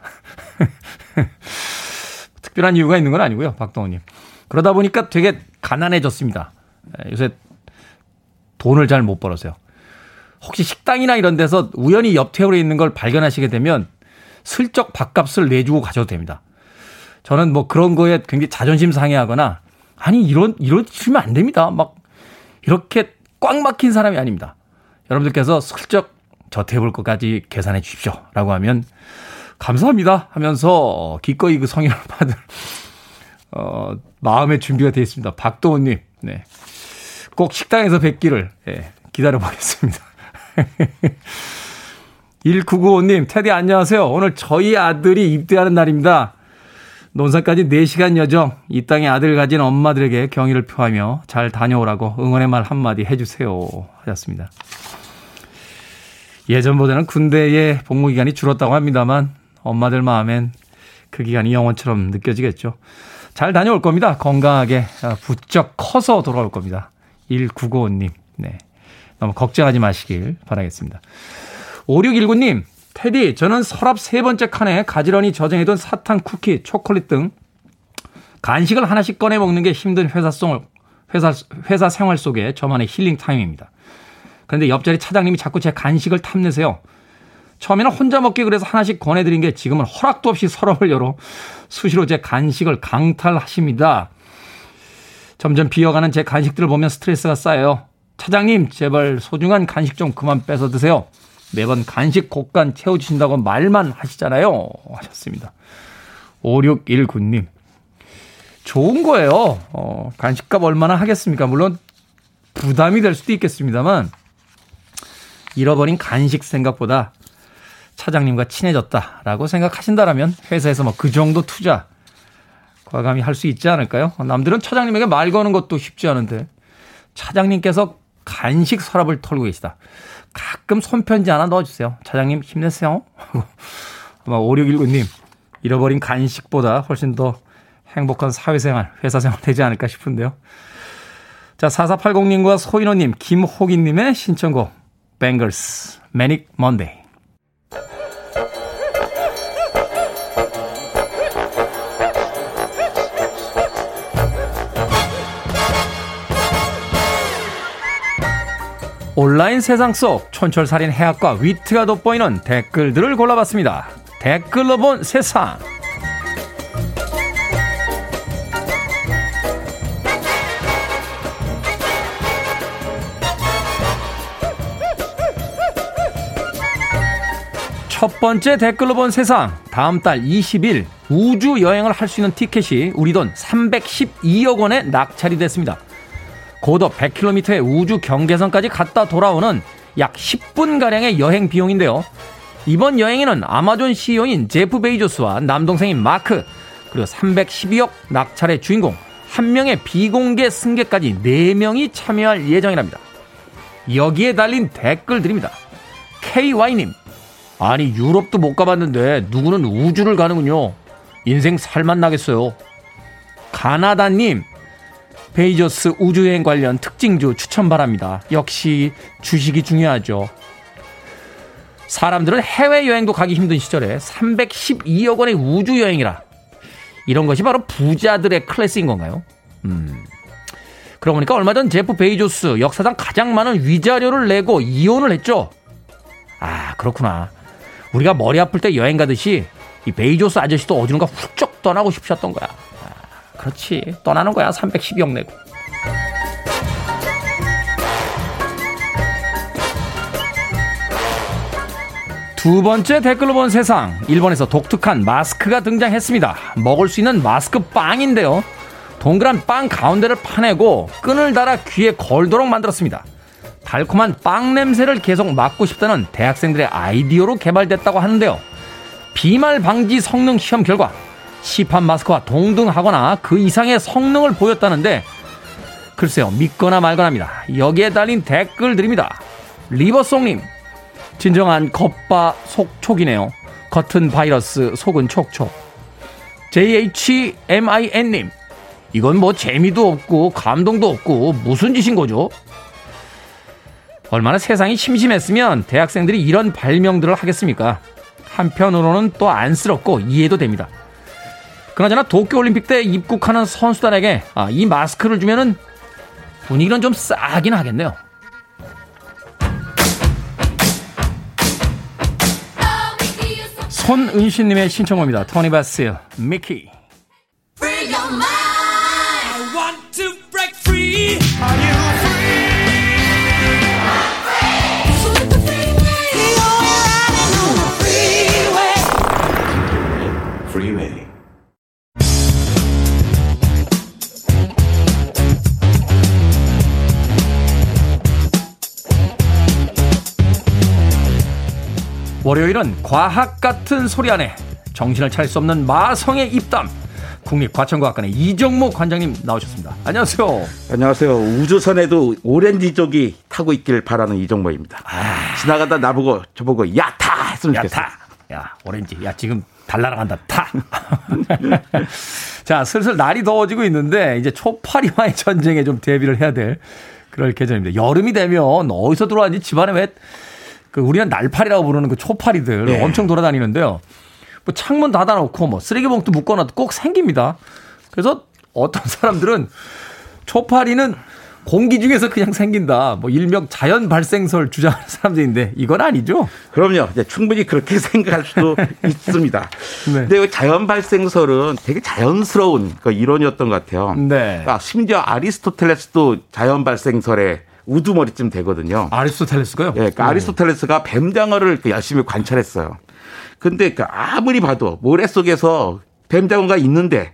특별한 이유가 있는 건 아니고요. 박동호님. 그러다 보니까 되게 가난해졌습니다. 예. 요새 돈을 잘 못 벌어서요. 혹시 식당이나 이런 데서 우연히 옆 테이블에 있는 걸 발견하시게 되면 슬쩍 밥값을 내주고 가셔도 됩니다. 저는 뭐 그런 거에 굉장히 자존심 상해하거나 아니 이런 이러시면 안 됩니다. 막 이렇게 꽉 막힌 사람이 아닙니다. 여러분들께서 슬쩍 저 테이블 거까지 계산해 주십시오라고 하면 감사합니다 하면서 기꺼이 그 성의를 받을 어 마음의 준비가 되어 있습니다. 박도훈님, 네. 꼭 식당에서 뵙기를 예, 기다려 보겠습니다. 1995님, 테디 안녕하세요. 오늘 저희 아들이 입대하는 날입니다. 논산까지 4시간 여정, 이 땅에 아들 가진 엄마들에게 경의를 표하며 잘 다녀오라고 응원의 말 한마디 해주세요. 하셨습니다. 예전보다는 군대의 복무 기간이 줄었다고 합니다만, 엄마들 마음엔 그 기간이 영원처럼 느껴지겠죠. 잘 다녀올 겁니다. 건강하게, 아, 부쩍 커서 돌아올 겁니다. 1995님, 네. 너무 걱정하지 마시길 바라겠습니다. 5619님, 테디, 저는 서랍 세 번째 칸에 가지런히 저장해둔 사탕, 쿠키, 초콜릿 등 간식을 하나씩 꺼내 먹는 게 힘든 회사 속, 회사, 회사 생활 속에 저만의 힐링 타임입니다. 그런데 옆자리 차장님이 자꾸 제 간식을 탐내세요. 처음에는 혼자 먹기 그래서 하나씩 권해드린 게 지금은 허락도 없이 서랍을 열어 수시로 제 간식을 강탈하십니다. 점점 비어가는 제 간식들을 보면 스트레스가 쌓여요. 차장님, 제발 소중한 간식 좀 그만 뺏어 드세요. 매번 간식 곡간 채워주신다고 말만 하시잖아요. 하셨습니다. 5619님. 좋은 거예요. 어, 간식값 얼마나 하겠습니까? 물론 부담이 될 수도 있겠습니다만, 잃어버린 간식 생각보다 차장님과 친해졌다라고 생각하신다라면 회사에서 뭐 그 정도 투자 과감히 할 수 있지 않을까요? 남들은 차장님에게 말 거는 것도 쉽지 않은데 차장님께서 간식 서랍을 털고 계시다. 가끔 손편지 하나 넣어주세요. 차장님 힘내세요. 아마 5619님 잃어버린 간식보다 훨씬 더 행복한 사회생활, 회사생활 되지 않을까 싶은데요. 자, 4480님과 소인호님, 김호기님의 신청곡, 뱅글스, 온라인 세상 속 촌철살인 해학과 위트가 돋보이는 댓글들을 골라봤습니다. 댓글로 본 세상. 첫 번째 댓글로 본 세상. 다음 달 20일 우주 여행을 할 수 있는 티켓이 우리 돈 312억 원에 낙찰이 됐습니다. 고도 100km의 우주 경계선까지 갔다 돌아오는 약 10분가량의 여행 비용인데요. 이번 여행에는 아마존 CEO인 제프 베이조스와 남동생인 마크, 그리고 312억 낙찰의 주인공, 한 명의 비공개 승객까지 4명이 참여할 예정이랍니다. 여기에 달린 댓글들입니다. KY님, 아니, 유럽도 못 가봤는데 누구는 우주를 가는군요. 인생 살맛 나겠어요. 가나다님, 베이조스 우주여행 관련 특징주 추천 바랍니다. 역시 주식이 중요하죠. 사람들은 해외여행도 가기 힘든 시절에 312억 원의 우주여행이라. 이런 것이 바로 부자들의 클래스인 건가요? 음. 그러고 보니까 얼마 전 제프 베이조스 역사상 가장 많은 위자료를 내고 이혼을 했죠. 아, 그렇구나. 우리가 머리 아플 때 여행 가듯이 이 베이조스 아저씨도 어디론가 훌쩍 떠나고 싶으셨던 거야. 그렇지. 떠나는 거야. 312억 내고. 두 번째 댓글로 본 세상. 일본에서 독특한 마스크가 등장했습니다. 먹을 수 있는 마스크 빵인데요. 동그란 빵 가운데를 파내고 끈을 달아 귀에 걸도록 만들었습니다. 달콤한 빵 냄새를 계속 맡고 싶다는 대학생들의 아이디어로 개발됐다고 하는데요. 비말 방지 성능 시험 결과 시판 마스크와 동등하거나 그 이상의 성능을 보였다는데 글쎄요 믿거나 말거나입니다. 여기에 달린 댓글들입니다. 리버송님 진정한 겉바 속촉이네요. 겉은 바이러스 속은 촉촉 JHMIN님 이건 뭐 재미도 없고 감동도 없고 무슨 짓인 거죠? 얼마나 세상이 심심했으면 대학생들이 이런 발명들을 하겠습니까? 한편으로는 또 안쓰럽고 이해도 됩니다. 그나저나 도쿄올림픽 때 입국하는 선수단에게 아, 이 마스크를 주면은 분위기는 좀 싸긴 하겠네요. 손은신님의 신청곡입니다. 토니 바스, 미키. 월요일은 과학 같은 소리 안에 정신을 차릴 수 없는 마성의 입담. 국립과천과학관의 이정모 관장님 나오셨습니다. 안녕하세요. 안녕하세요. 우주선에도 오렌지족이 타고 있길 바라는 이정모입니다. 아... 지나가다 나보고 저보고 야타 했으면 좋겠어요. 야타. 야 오렌지. 야 지금 달나라간다 타. 자 슬슬 날이 더워지고 있는데 이제 초파리와의 전쟁에 좀 대비를 해야 될 그럴 계절입니다. 여름이 되면 어디서 들어왔는지 집안에 왜 그 우리는 날파리라고 부르는 그 초파리들 네. 엄청 돌아다니는데요. 뭐 창문 닫아놓고 뭐 쓰레기 봉투 묶어놔도 꼭 생깁니다. 그래서 어떤 사람들은 초파리는 공기 중에서 그냥 생긴다. 뭐 일명 자연 발생설 주장하는 사람들인데 이건 아니죠? 그럼요. 충분히 그렇게 생각할 수도 있습니다. 네. 근데 이 자연 발생설은 되게 자연스러운 그 이론이었던 것 같아요. 네. 그러니까 심지어 아리스토텔레스도 자연 발생설에 우두머리쯤 되거든요. 아리스토텔레스가요? 예, 그러니까 아리스토텔레스가 뱀장어를 그 열심히 관찰했어요. 근데 그 아무리 봐도 모래 속에서 뱀장어가 있는데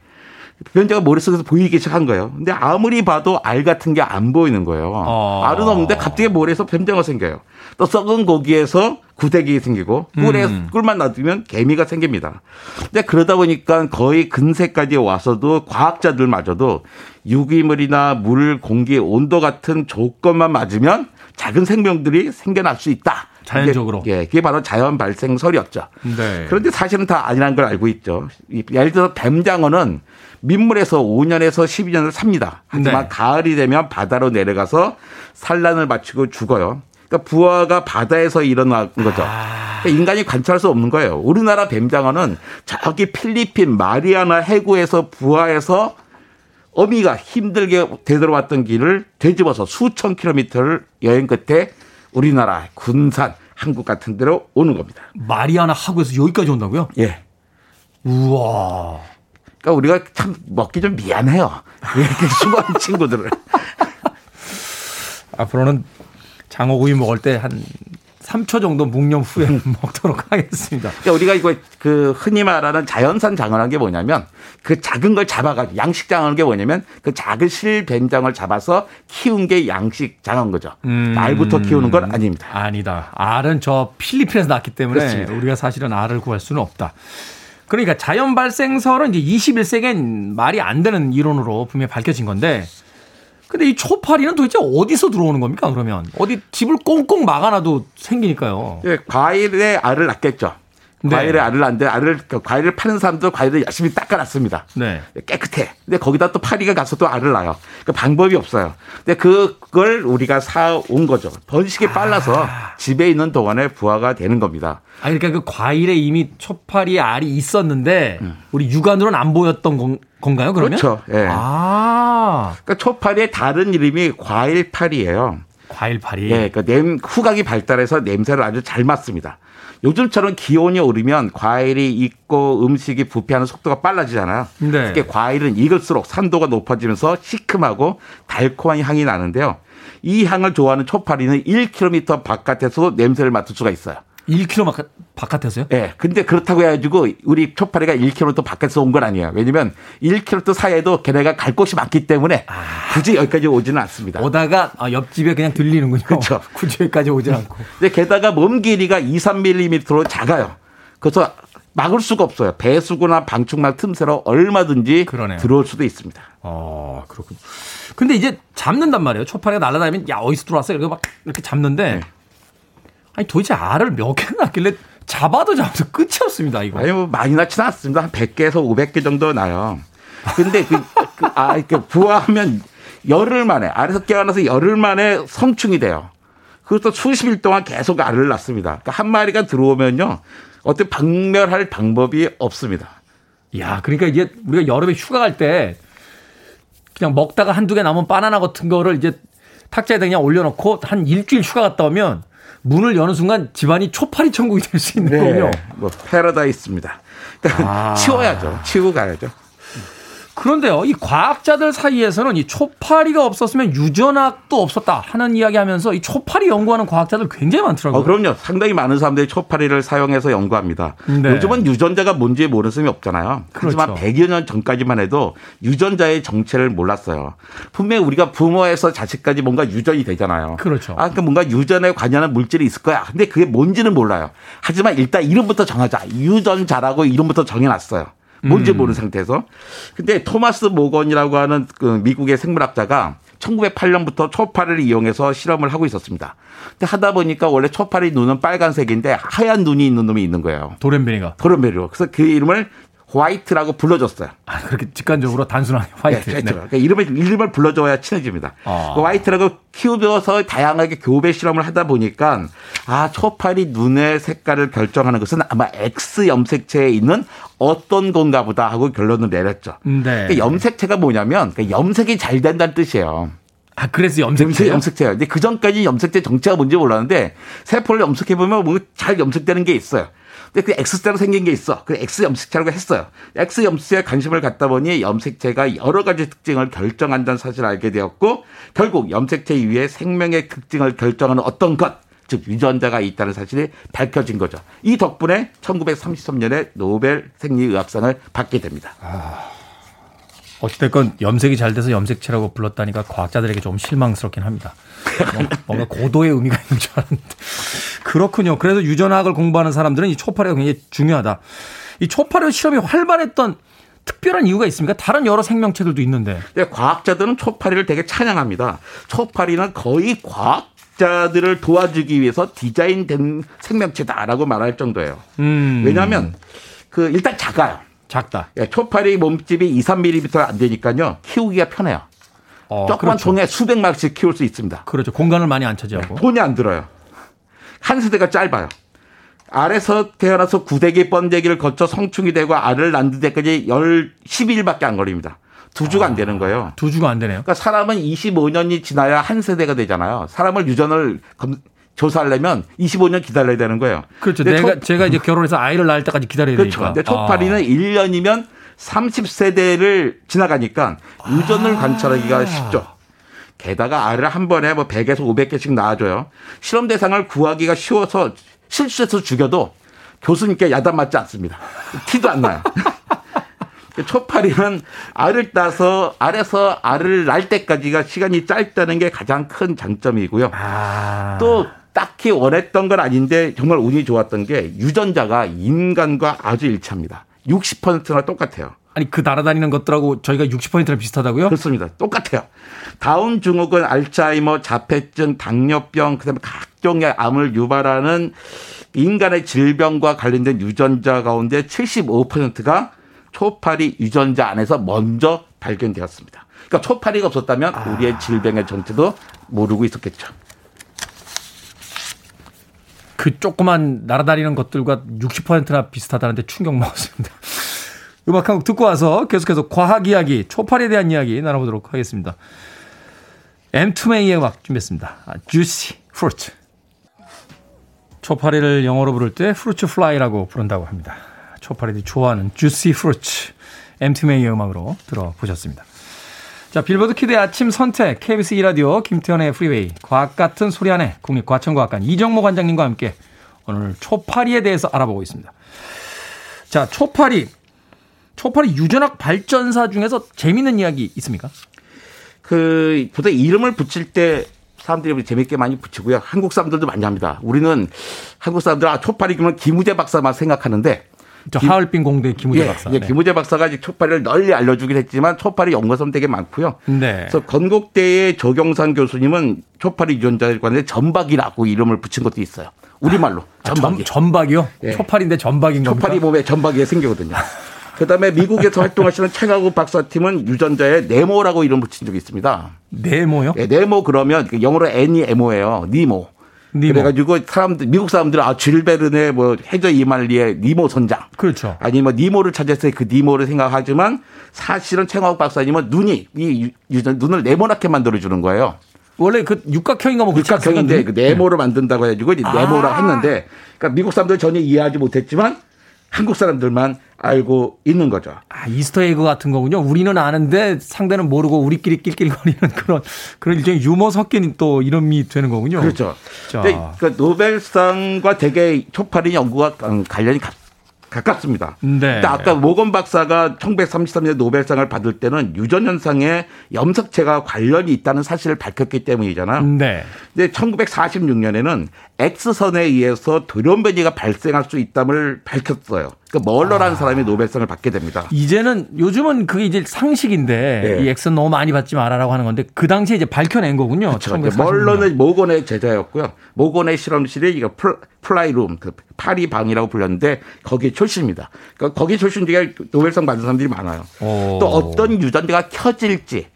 뱀장어 모래 속에서 보이기 시작한 거예요. 근데 아무리 봐도 알 같은 게 안 보이는 거예요. 어. 알은 없는데 갑자기 모래에서 뱀장어 생겨요. 또 썩은 고기에서 구데기 생기고 꿀에 음. 꿀만 놔두면 개미가 생깁니다. 근데 그러다 보니까 거의 근세까지 와서도 과학자들마저도 유기물이나 물, 공기, 온도 같은 조건만 맞으면 작은 생명들이 생겨날 수 있다. 자연적으로. 그게, 예, 그게 바로 자연 발생설이었죠. 네. 그런데 사실은 다 아니라는 걸 알고 있죠. 이- 예를 들어서 뱀장어는 민물에서 5년에서 12년을 삽니다. 하지만 네. 가을이 되면 바다로 내려가서 산란을 마치고 죽어요. 그러니까 부화가 바다에서 일어난 거죠. 아. 그러니까 인간이 관찰할 수 없는 거예요. 우리나라 뱀장어는 저기 필리핀 마리아나 해구에서 부화해서 어미가 힘들게 되돌아왔던 길을 되집어서 수천 킬로미터를 여행 끝에 우리나라 군산 한국 같은 데로 오는 겁니다. 마리아나 하구에서 여기까지 온다고요? 예. 우와. 그러니까 우리가 참 먹기 좀 미안해요. 이렇게 수많은 친구들을. 앞으로는 장어구이 먹을 때 한 3초 정도 묵념 후에 먹도록 하겠습니다. 그러니까 우리가 이거 그 흔히 말하는 자연산 장어라는 게 뭐냐면 그 작은 걸 잡아가지고 양식 장어는 게 뭐냐면 그 작은 실뱀장어를 잡아서 키운 게 양식 장어인 거죠. 음. 알부터 키우는 건 아닙니다. 아니다. 알은 저 필리핀에서 났기 때문에 그렇습니다. 우리가 사실은 알을 구할 수는 없다. 그러니까 자연 발생설은 이제 21세기엔 말이 안 되는 이론으로 분명히 밝혀진 건데 근데 이 초파리는 도대체 어디서 들어오는 겁니까 그러면 어디 집을 꽁꽁 막아놔도 생기니까요. 예, 과일에 알을 낳겠죠. 네. 과일에 알을 낳는데 알을 그 과일을 파는 사람도 과일을 열심히 닦아놨습니다. 네. 깨끗해. 근데 거기다 또 파리가 가서 또 알을 낳아요. 그 방법이 없어요. 근데 그걸 우리가 사온 거죠. 번식이 빨라서 집에 있는 동안에 부화가 되는 겁니다. 아 그러니까 그 과일에 이미 초파리의 알이 있었는데 우리 육안으로는 안 보였던 건, 건가요 그러면? 음. 그렇죠. 예. 아 그러니까 초파리의 다른 이름이 과일파리예요. 과일파리. 예, 그러니까 냄, 후각이 발달해서 냄새를 아주 잘 맡습니다. 요즘처럼 기온이 오르면 과일이 익고 음식이 부패하는 속도가 빨라지잖아요. 네. 특히 과일은 익을수록 산도가 높아지면서 시큼하고 달콤한 향이 나는데요. 이 향을 좋아하는 초파리는 1km 바깥에서 냄새를 맡을 수가 있어요. 1km 바깥, 바깥에서요? 예. 근데 그렇다고 해가지고 우리 초파리가 1km 바깥에서 온 건 아니에요. 왜냐면 1km 사이에도 걔네가 갈 곳이 많기 때문에 굳이 여기까지 오지는 않습니다. 오다가 아, 옆집에 그냥 들리는군요. 그렇죠. 굳이 여기까지 오지 않고. 근데 게다가 몸 길이가 2, 3mm로 작아요. 그래서 막을 수가 없어요. 배수구나 방충망 틈새로 얼마든지 그러네요. 들어올 수도 있습니다. 어, 그렇군요. 근데 이제 잡는단 말이에요. 초파리가 날아다니면 야 어디서 들어왔어? 이렇게 막 이렇게 잡는데 아니 도대체 알을 몇 개나 낳길래 잡아도 잡아도 끝이 없습니다. 이거. 아니, 뭐 많이 낳지는 않습니다. 한 100개에서 500개 정도 나요. 근데 그, 그 아, 이렇게 부화하면 열흘 만에, 알에서 깨어나서 열흘 만에 성충이 돼요. 그것도 수십 일 동안 계속 알을 낳습니다. 그러니까 한 마리가 들어오면요. 어떻게 박멸할 방법이 없습니다. 야, 그러니까 이게 우리가 여름에 휴가 갈 때 그냥 먹다가 한두 개 남은 바나나 같은 거를 이제 탁자에다 그냥 올려놓고 한 일주일 휴가 갔다 오면 문을 여는 순간 집안이 초파리 천국이 될 수 있는 거군요. 뭐 패러다이스입니다. 그러니까 아. 치워야죠. 치우고 가야죠. 그런데요, 이 과학자들 사이에서는 이 초파리가 없었으면 유전학도 없었다 하는 이야기 하면서 이 초파리 연구하는 과학자들 굉장히 많더라고요. 어, 그럼요. 상당히 많은 사람들이 초파리를 사용해서 연구합니다. 네. 요즘은 유전자가 뭔지 모르는 사람이 없잖아요. 하지만 그렇죠. 100여 년 전까지만 해도 유전자의 정체를 몰랐어요. 분명히 우리가 부모에서 자식까지 뭔가 유전이 되잖아요. 그렇죠. 아, 그러니까 뭔가 유전에 관여하는 물질이 있을 거야. 근데 그게 뭔지는 몰라요. 하지만 일단 이름부터 정하자. 유전자라고 이름부터 정해놨어요. 뭔지 음. 모르는 상태에서. 근데 토마스 모건이라고 하는 그 미국의 생물학자가 1908년부터 초파리를 이용해서 실험을 하고 있었습니다. 근데 하다 보니까 원래 초파리 눈은 빨간색인데 하얀 눈이 있는 놈이 있는 거예요. 도렌베리가. 도련베리로. 그래서 그 이름을 화이트라고 불러줬어요. 아, 그렇게 직관적으로 단순하게 화이트. 네, 그렇죠. 그러니까 이름을 이름을 불러줘야 친해집니다. 아. 그 화이트라고 키우면서 다양하게 교배 실험을 하다 보니까 아 초파리 눈의 색깔을 결정하는 것은 아마 X 염색체에 있는 어떤 건가 보다 하고 결론을 내렸죠. 네. 그러니까 염색체가 뭐냐면 그러니까 염색이 잘 된다는 뜻이에요. 아, 그래서 염색체. 염색체예요. 근데 그 전까지 염색체 정체가 뭔지 몰랐는데 세포를 염색해 보면 뭐 잘 염색되는 게 있어요. 근데 그 X자로 생긴 게 있어. 그 X 염색체라고 했어요. X 염색체에 관심을 갖다 보니 염색체가 여러 가지 특징을 결정한다는 사실을 알게 되었고 결국 염색체 이후에 생명의 특징을 결정하는 어떤 것, 즉 유전자가 있다는 사실이 밝혀진 거죠. 이 덕분에 1933년에 노벨 생리의학상을 받게 됩니다. 어찌됐건 염색이 잘 돼서 염색체라고 불렀다니까 과학자들에게 좀 실망스럽긴 합니다. 뭔가 고도의 의미가 있는 줄 알았는데. 그렇군요. 그래서 유전학을 공부하는 사람들은 이 초파리가 굉장히 중요하다. 이 초파리 실험이 활발했던 특별한 이유가 있습니까? 다른 여러 생명체들도 있는데. 네, 과학자들은 초파리를 되게 찬양합니다. 초파리는 거의 과학 자들을 도와주기 위해서 디자인된 생명체다라고 말할 정도예요. 음. 왜냐하면 그 일단 작아요. 작다. 예, 초파리 몸집이 2, 3mm 안 되니까요. 키우기가 편해요. 어, 조그만 그렇죠. 통에 수백 마리씩 키울 수 있습니다. 그렇죠. 공간을 많이 안 차지하고. 돈이 안 들어요. 한 세대가 짧아요. 알에서 태어나서 구데기 번데기를 거쳐 성충이 되고 알을 낳는 데까지 열 12일밖에 안 걸립니다. 두 주가 안 되는 거예요. 두 주가 안 되네요. 그러니까 사람은 25년이 지나야 한 세대가 되잖아요. 사람을 유전을 검- 조사하려면 25년 기다려야 되는 거예요. 그렇죠. 내가 초- 제가 이제 결혼해서 아이를 낳을 때까지 기다려야 그렇죠. 되니까. 근데 초파리는 아. 1년이면 30세대를 지나가니까 유전을 아. 관찰하기가 쉽죠. 게다가 알을 한 번에 뭐 100에서 500개씩 낳아줘요. 실험 대상을 구하기가 쉬워서 실수해서 죽여도 교수님께 야단 맞지 않습니다. 티도 안 나요. 초파리는 알을 따서 알에서 알을 낳을 때까지가 시간이 짧다는 게 가장 큰 장점이고요. 아. 또 딱히 원했던 건 아닌데 정말 운이 좋았던 게 유전자가 인간과 아주 일치합니다. 60%나 똑같아요. 아니 그 날아다니는 것들하고 저희가 60%랑 비슷하다고요? 그렇습니다. 똑같아요. 다운 증후군, 알츠하이머, 자폐증, 당뇨병, 그다음에 각종의 암을 유발하는 인간의 질병과 관련된 유전자 가운데 75%가 초파리 유전자 안에서 먼저 발견되었습니다. 그러니까 초파리가 없었다면 우리의 질병의 정체도 모르고 있었겠죠. 그 조그만 날아다니는 것들과 60%나 비슷하다는데 충격 먹었습니다. 음악 한 곡 듣고 와서 계속해서 과학 이야기, 초파리에 대한 이야기 나눠보도록 하겠습니다. 음투메이의 음악 준비했습니다. 아, Juicy Fruit. 초파리를 영어로 부를 때 fruits fly라고 부른다고 합니다. 초파리들이 좋아하는 Juicy Fruit. 음투메이의 음악으로 들어보셨습니다. 자, 빌보드 키드의 아침 선택, KBS 2라디오, 김태훈의 Freeway, 과학 같은 소리 하네 국립과천과학관 이정모 관장님과 함께 오늘 초파리에 대해서 알아보고 있습니다. 자, 초파리. 초파리 유전학 발전사 중에서 재밌는 이야기 있습니까? 그 보통 이름을 붙일 때 사람들이 재밌게 많이 붙이고요. 한국 사람들도 많이 합니다. 우리는 한국 사람들 아 초파리 그러면 김우재 박사만 생각하는데 저 하얼빈 공대 김우재 예, 박사. 예, 네. 김우재 박사가 이제 초파리를 널리 알려주긴 했지만 초파리 연구선 되게 많고요. 네. 그래서 건국대의 조경산 교수님은 초파리 유전자에 관해 전박이라고 이름을 붙인 것도 있어요. 우리말로 아, 전박이. 전, 전박이요? 예. 초파리인데 전박인 겁니까? 초파리 몸에 전박이 생기거든요. 그다음에 미국에서 활동하시는 최가구 박사팀은 유전자에 네모라고 이름 붙인 적이 있습니다. 네모요? 예, 네모 그러면 영어로 N이 M오예요. 니모. 니모. 그래가지고 사람들 미국 사람들은 아 줄베른의 뭐 해저 이말리의 니모 선장. 그렇죠. 아니면 니모를 찾았을 때 그 니모를 생각하지만 사실은 최광욱 박사님은 눈이 이 유전 눈을 네모나게 만들어 주는 거예요. 원래 그 육각형인가 뭐? 육각형인데 그? 네모를 만든다고 해가지고 이제 네모라 아. 했는데 그러니까 미국 사람들 전혀 이해하지 못했지만 한국 사람들만 알고 있는 거죠. 아, Easter egg 같은 거군요. 우리는 아는데 상대는 모르고 우리끼리 낄낄거리는 그런 그런 일종의 유머 섞인 또 이름이 되는 거군요. 그렇죠. 자. 근데 그 노벨상과 되게 초파리 연구가 음, 관련이 가, 가깝습니다. 네. 아까 모건 박사가 1933년 노벨상을 받을 때는 유전 현상에 염색체가 관련이 있다는 사실을 밝혔기 때문이잖아요. 네. 근데 1946년에는 X선에 의해서 돌연변이가 발생할 수 있다을 밝혔어요. 그러니까 멀러라는 아. 사람이 노벨상을 받게 됩니다. 이제는 요즘은 그게 이제 상식인데 네. 이 X는 너무 많이 받지 마라라고 하는 건데 그 당시에 이제 밝혀낸 거군요. 그렇죠. 1946년. 멀러는 모건의 제자였고요. 모건의 실험실이 이거 f- fly room, 그 파리 방이라고 불렸는데 거기 출신입니다. 그러니까 거기 출신 중에 노벨상 받은 사람들이 많아요. 오. 또 어떤 유전자가 켜질지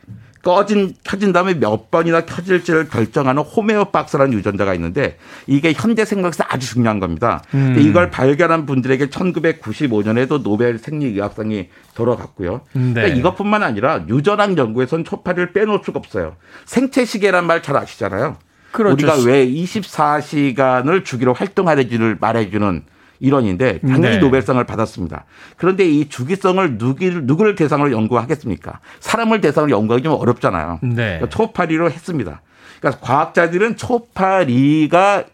꺼진 켜진 다음에 몇 번이나 켜질지를 결정하는 호메오박스라는 유전자가 있는데 이게 현대생물학에서 아주 중요한 겁니다. 음. 이걸 발견한 분들에게 1995년에도 노벨 생리의학상이 돌아갔고요. 네. 그러니까 이것뿐만 아니라 유전학 연구에선 초파리를 빼놓을 수가 없어요. 생체 시계란 말 잘 아시잖아요. 그렇죠. 우리가 왜 24시간을 주기로 활동하는지를 말해주는 이론인데 당연히 네. 노벨상을 받았습니다. 그런데 이 주기성을 누구를, 누구를 대상으로 연구하겠습니까? 사람을 대상으로 연구하기 좀 어렵잖아요. 네. 그러니까 초파리로 했습니다. 그러니까 과학자들은 초파리가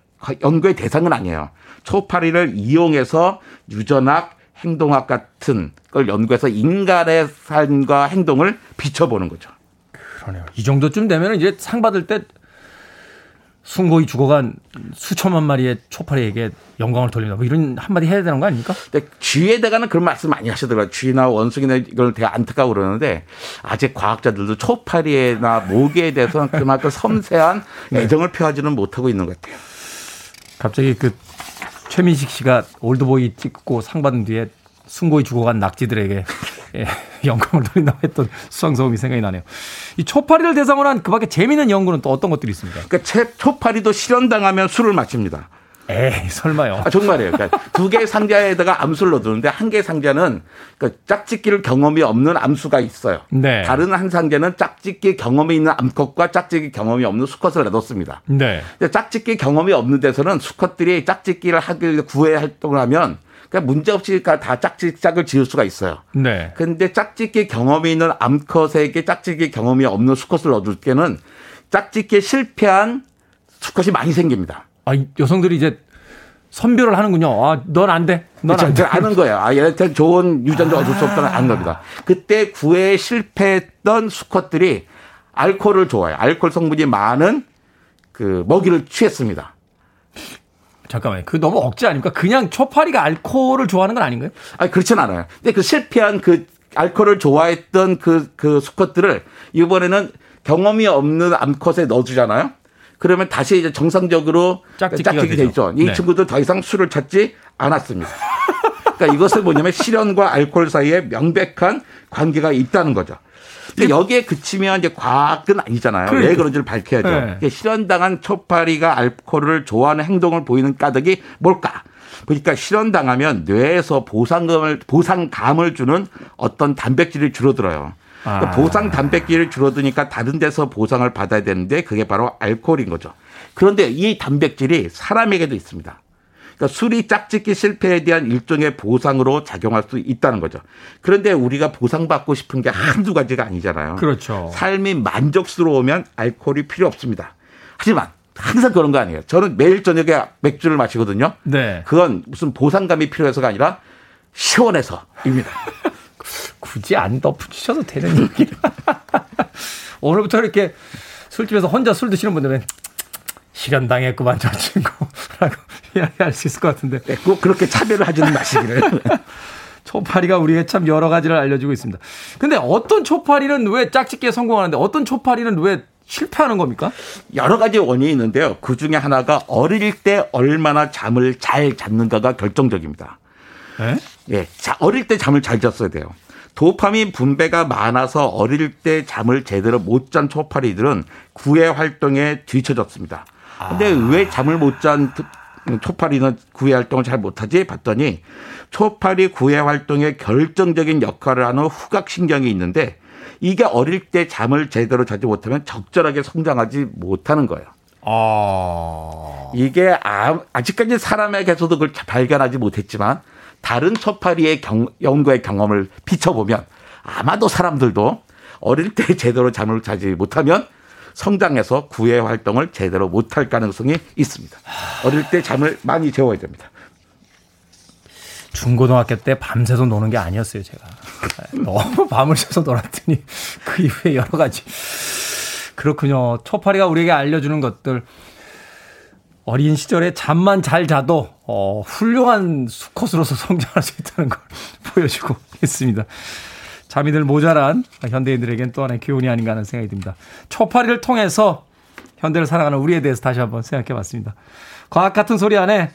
연구의 대상은 아니에요. 초파리를 이용해서 유전학, 행동학 같은 걸 연구해서 인간의 삶과 행동을 비춰보는 거죠. 그러네요. 이 정도쯤 되면 이제 상 받을 때 숭고히 죽어간 수천만 마리의 초파리에게 영광을 돌린다. 뭐 이런 한마디 해야 되는 거 아닙니까? 근데 쥐에 대가는 그런 말씀 많이 하시더라고요. 쥐나 원숭이나 이걸 되게 안타까워 그러는데 아직 과학자들도 초파리나 모기에 대해서는 그만큼 섬세한 애정을 표하지는 못하고 있는 것 같아요. 갑자기 그 최민식 씨가 올드보이 찍고 상 받은 뒤에 숭고히 죽어간 낙지들에게 예, 영광을 돌린다고 했던 수상소음이 생각이 나네요. 이 초파리를 대상으로 한 그 밖에 재미있는 연구는 또 어떤 것들이 있습니까? 그러니까 채- 초파리도 실현당하면 술을 마십니다. 에이, 설마요. 아, 정말이에요. 그러니까 두 개의 상자에다가 암수를 넣어두는데 한 개의 상자는 그러니까 짝짓기를 경험이 없는 암수가 있어요. 네. 다른 한 상자는 짝짓기 경험이 있는 암컷과 짝짓기 경험이 없는 수컷을 내뒀습니다. 네. 짝짓기 경험이 없는 데서는 수컷들이 짝짓기를 하기 위해 구애 활동을 하면 그냥 문제없이 다 짝짓 짝을 지을 수가 있어요. 네. 근데 짝짓기 경험이 있는 암컷에게 짝짓기 경험이 없는 수컷을 얻을 때는 짝짓기에 실패한 수컷이 많이 생깁니다. 아, 이 여성들이 이제 선별을 하는군요. 아, 넌 안 돼. 넌 그렇죠. 안 돼. 아는 거예요. 아, 얘한테 좋은 유전자 얻을 수 없다는 아는 겁니다. 그때 구애에 실패했던 수컷들이 알코올을 좋아해요. 알코올 성분이 많은 그 먹이를 취했습니다. 잠깐만요. 그 너무 억지 아닙니까? 그냥 초파리가 알코올을 좋아하는 건 아닌가요? 아니, 그렇진 않아요. 근데 그 실패한 그 알코올을 좋아했던 그, 그 수컷들을 이번에는 경험이 없는 암컷에 넣어주잖아요. 그러면 다시 이제 정상적으로 짝짓기가 짝짓기 되죠. 이 네. 친구들 더 이상 술을 찾지 않았습니다. 그러니까 이것을 뭐냐면 실현과 알코올 사이에 명백한 관계가 있다는 거죠. 근데 여기에 그치면 이제 과학은 아니잖아요. 왜 그러니까. 그런지를 밝혀야죠. 네. 그러니까 실현당한 초파리가 알코올을 좋아하는 행동을 보이는 까닭이 뭘까? 그러니까 실현당하면 뇌에서 보상감을 보상감을 주는 어떤 단백질이 줄어들어요. 그러니까 아. 보상 단백질이 줄어드니까 다른 데서 보상을 받아야 되는데 그게 바로 알코올인 거죠. 그런데 이 단백질이 사람에게도 있습니다. 그러니까 술이 짝짓기 실패에 대한 일종의 보상으로 작용할 수 있다는 거죠. 그런데 우리가 보상받고 싶은 게 한두 가지가 아니잖아요. 그렇죠. 삶이 만족스러우면 알코올이 필요 없습니다. 하지만 항상 그런 거 아니에요. 저는 매일 저녁에 맥주를 마시거든요. 네. 그건 무슨 보상감이 필요해서가 아니라 시원해서입니다. 굳이 안 덧붙이셔도 되는 얘기. 오늘부터 이렇게 술집에서 혼자 술 드시는 분들은 실현당했구만 저 친구라고 이야기할 수 있을 것 같은데 네, 꼭 그렇게 차별을 하지는 마시기를. 초파리가 우리에게 참 여러 가지를 알려주고 있습니다. 근데 어떤 초파리는 왜 짝짓기에 성공하는데 어떤 초파리는 왜 실패하는 겁니까? 여러 가지 원인이 있는데요. 그 중에 하나가 어릴 때 얼마나 잠을 잘 잤는가가 결정적입니다. 네? 예, 자, 어릴 때 잠을 잘 잤어야 돼요. 도파민 분배가 많아서 어릴 때 잠을 제대로 못 잔 초파리들은 구애 활동에 뒤처졌습니다. 근데 왜 잠을 못 잔 초파리는 구애 활동을 잘 못하지? 봤더니 초파리 구애 활동에 결정적인 역할을 하는 후각신경이 있는데 이게 어릴 때 잠을 제대로 자지 못하면 적절하게 성장하지 못하는 거예요. 아. 이게 아, 아직까지 사람에게서도 그걸 발견하지 못했지만 다른 초파리의 경, 연구의 경험을 비춰보면 아마도 사람들도 어릴 때 제대로 잠을 자지 못하면 성장해서 구애 활동을 제대로 못할 가능성이 있습니다. 어릴 때 잠을 많이 재워야 됩니다. 중고등학교 때 밤새서 노는 게 아니었어요, 제가. 네, 너무 밤을 새서 놀았더니 그 이후에 여러 가지. 그렇군요. 초파리가 우리에게 알려주는 것들. 어린 시절에 잠만 잘 자도 어, 훌륭한 수컷으로서 성장할 수 있다는 걸 보여주고 있습니다. 잠이 들 모자란 현대인들에겐 또 하나의 교훈이 아닌가 하는 생각이 듭니다. 초파리를 통해서 현대를 사랑하는 우리에 대해서 다시 한번 생각해 봤습니다. 과학 같은 소리 안에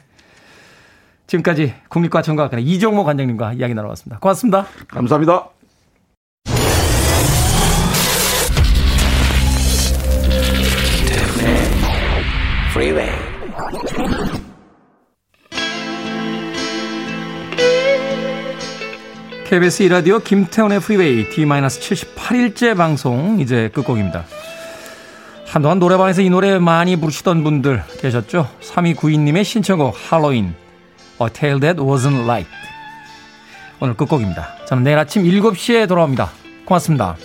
지금까지 국립과천과학관의 이종모 관장님과 이야기 나눠봤습니다. 고맙습니다. 감사합니다. Freeway. KBS 이라디오 김태훈의 프리웨이 D-78일째 방송 이제 끝곡입니다. 한동안 노래방에서 이 노래 많이 부르시던 분들 계셨죠? 3292님의 신청곡 할로윈 A Tale That Wasn't Light 오늘 끝곡입니다. 저는 내일 아침 7시에 돌아옵니다. 고맙습니다.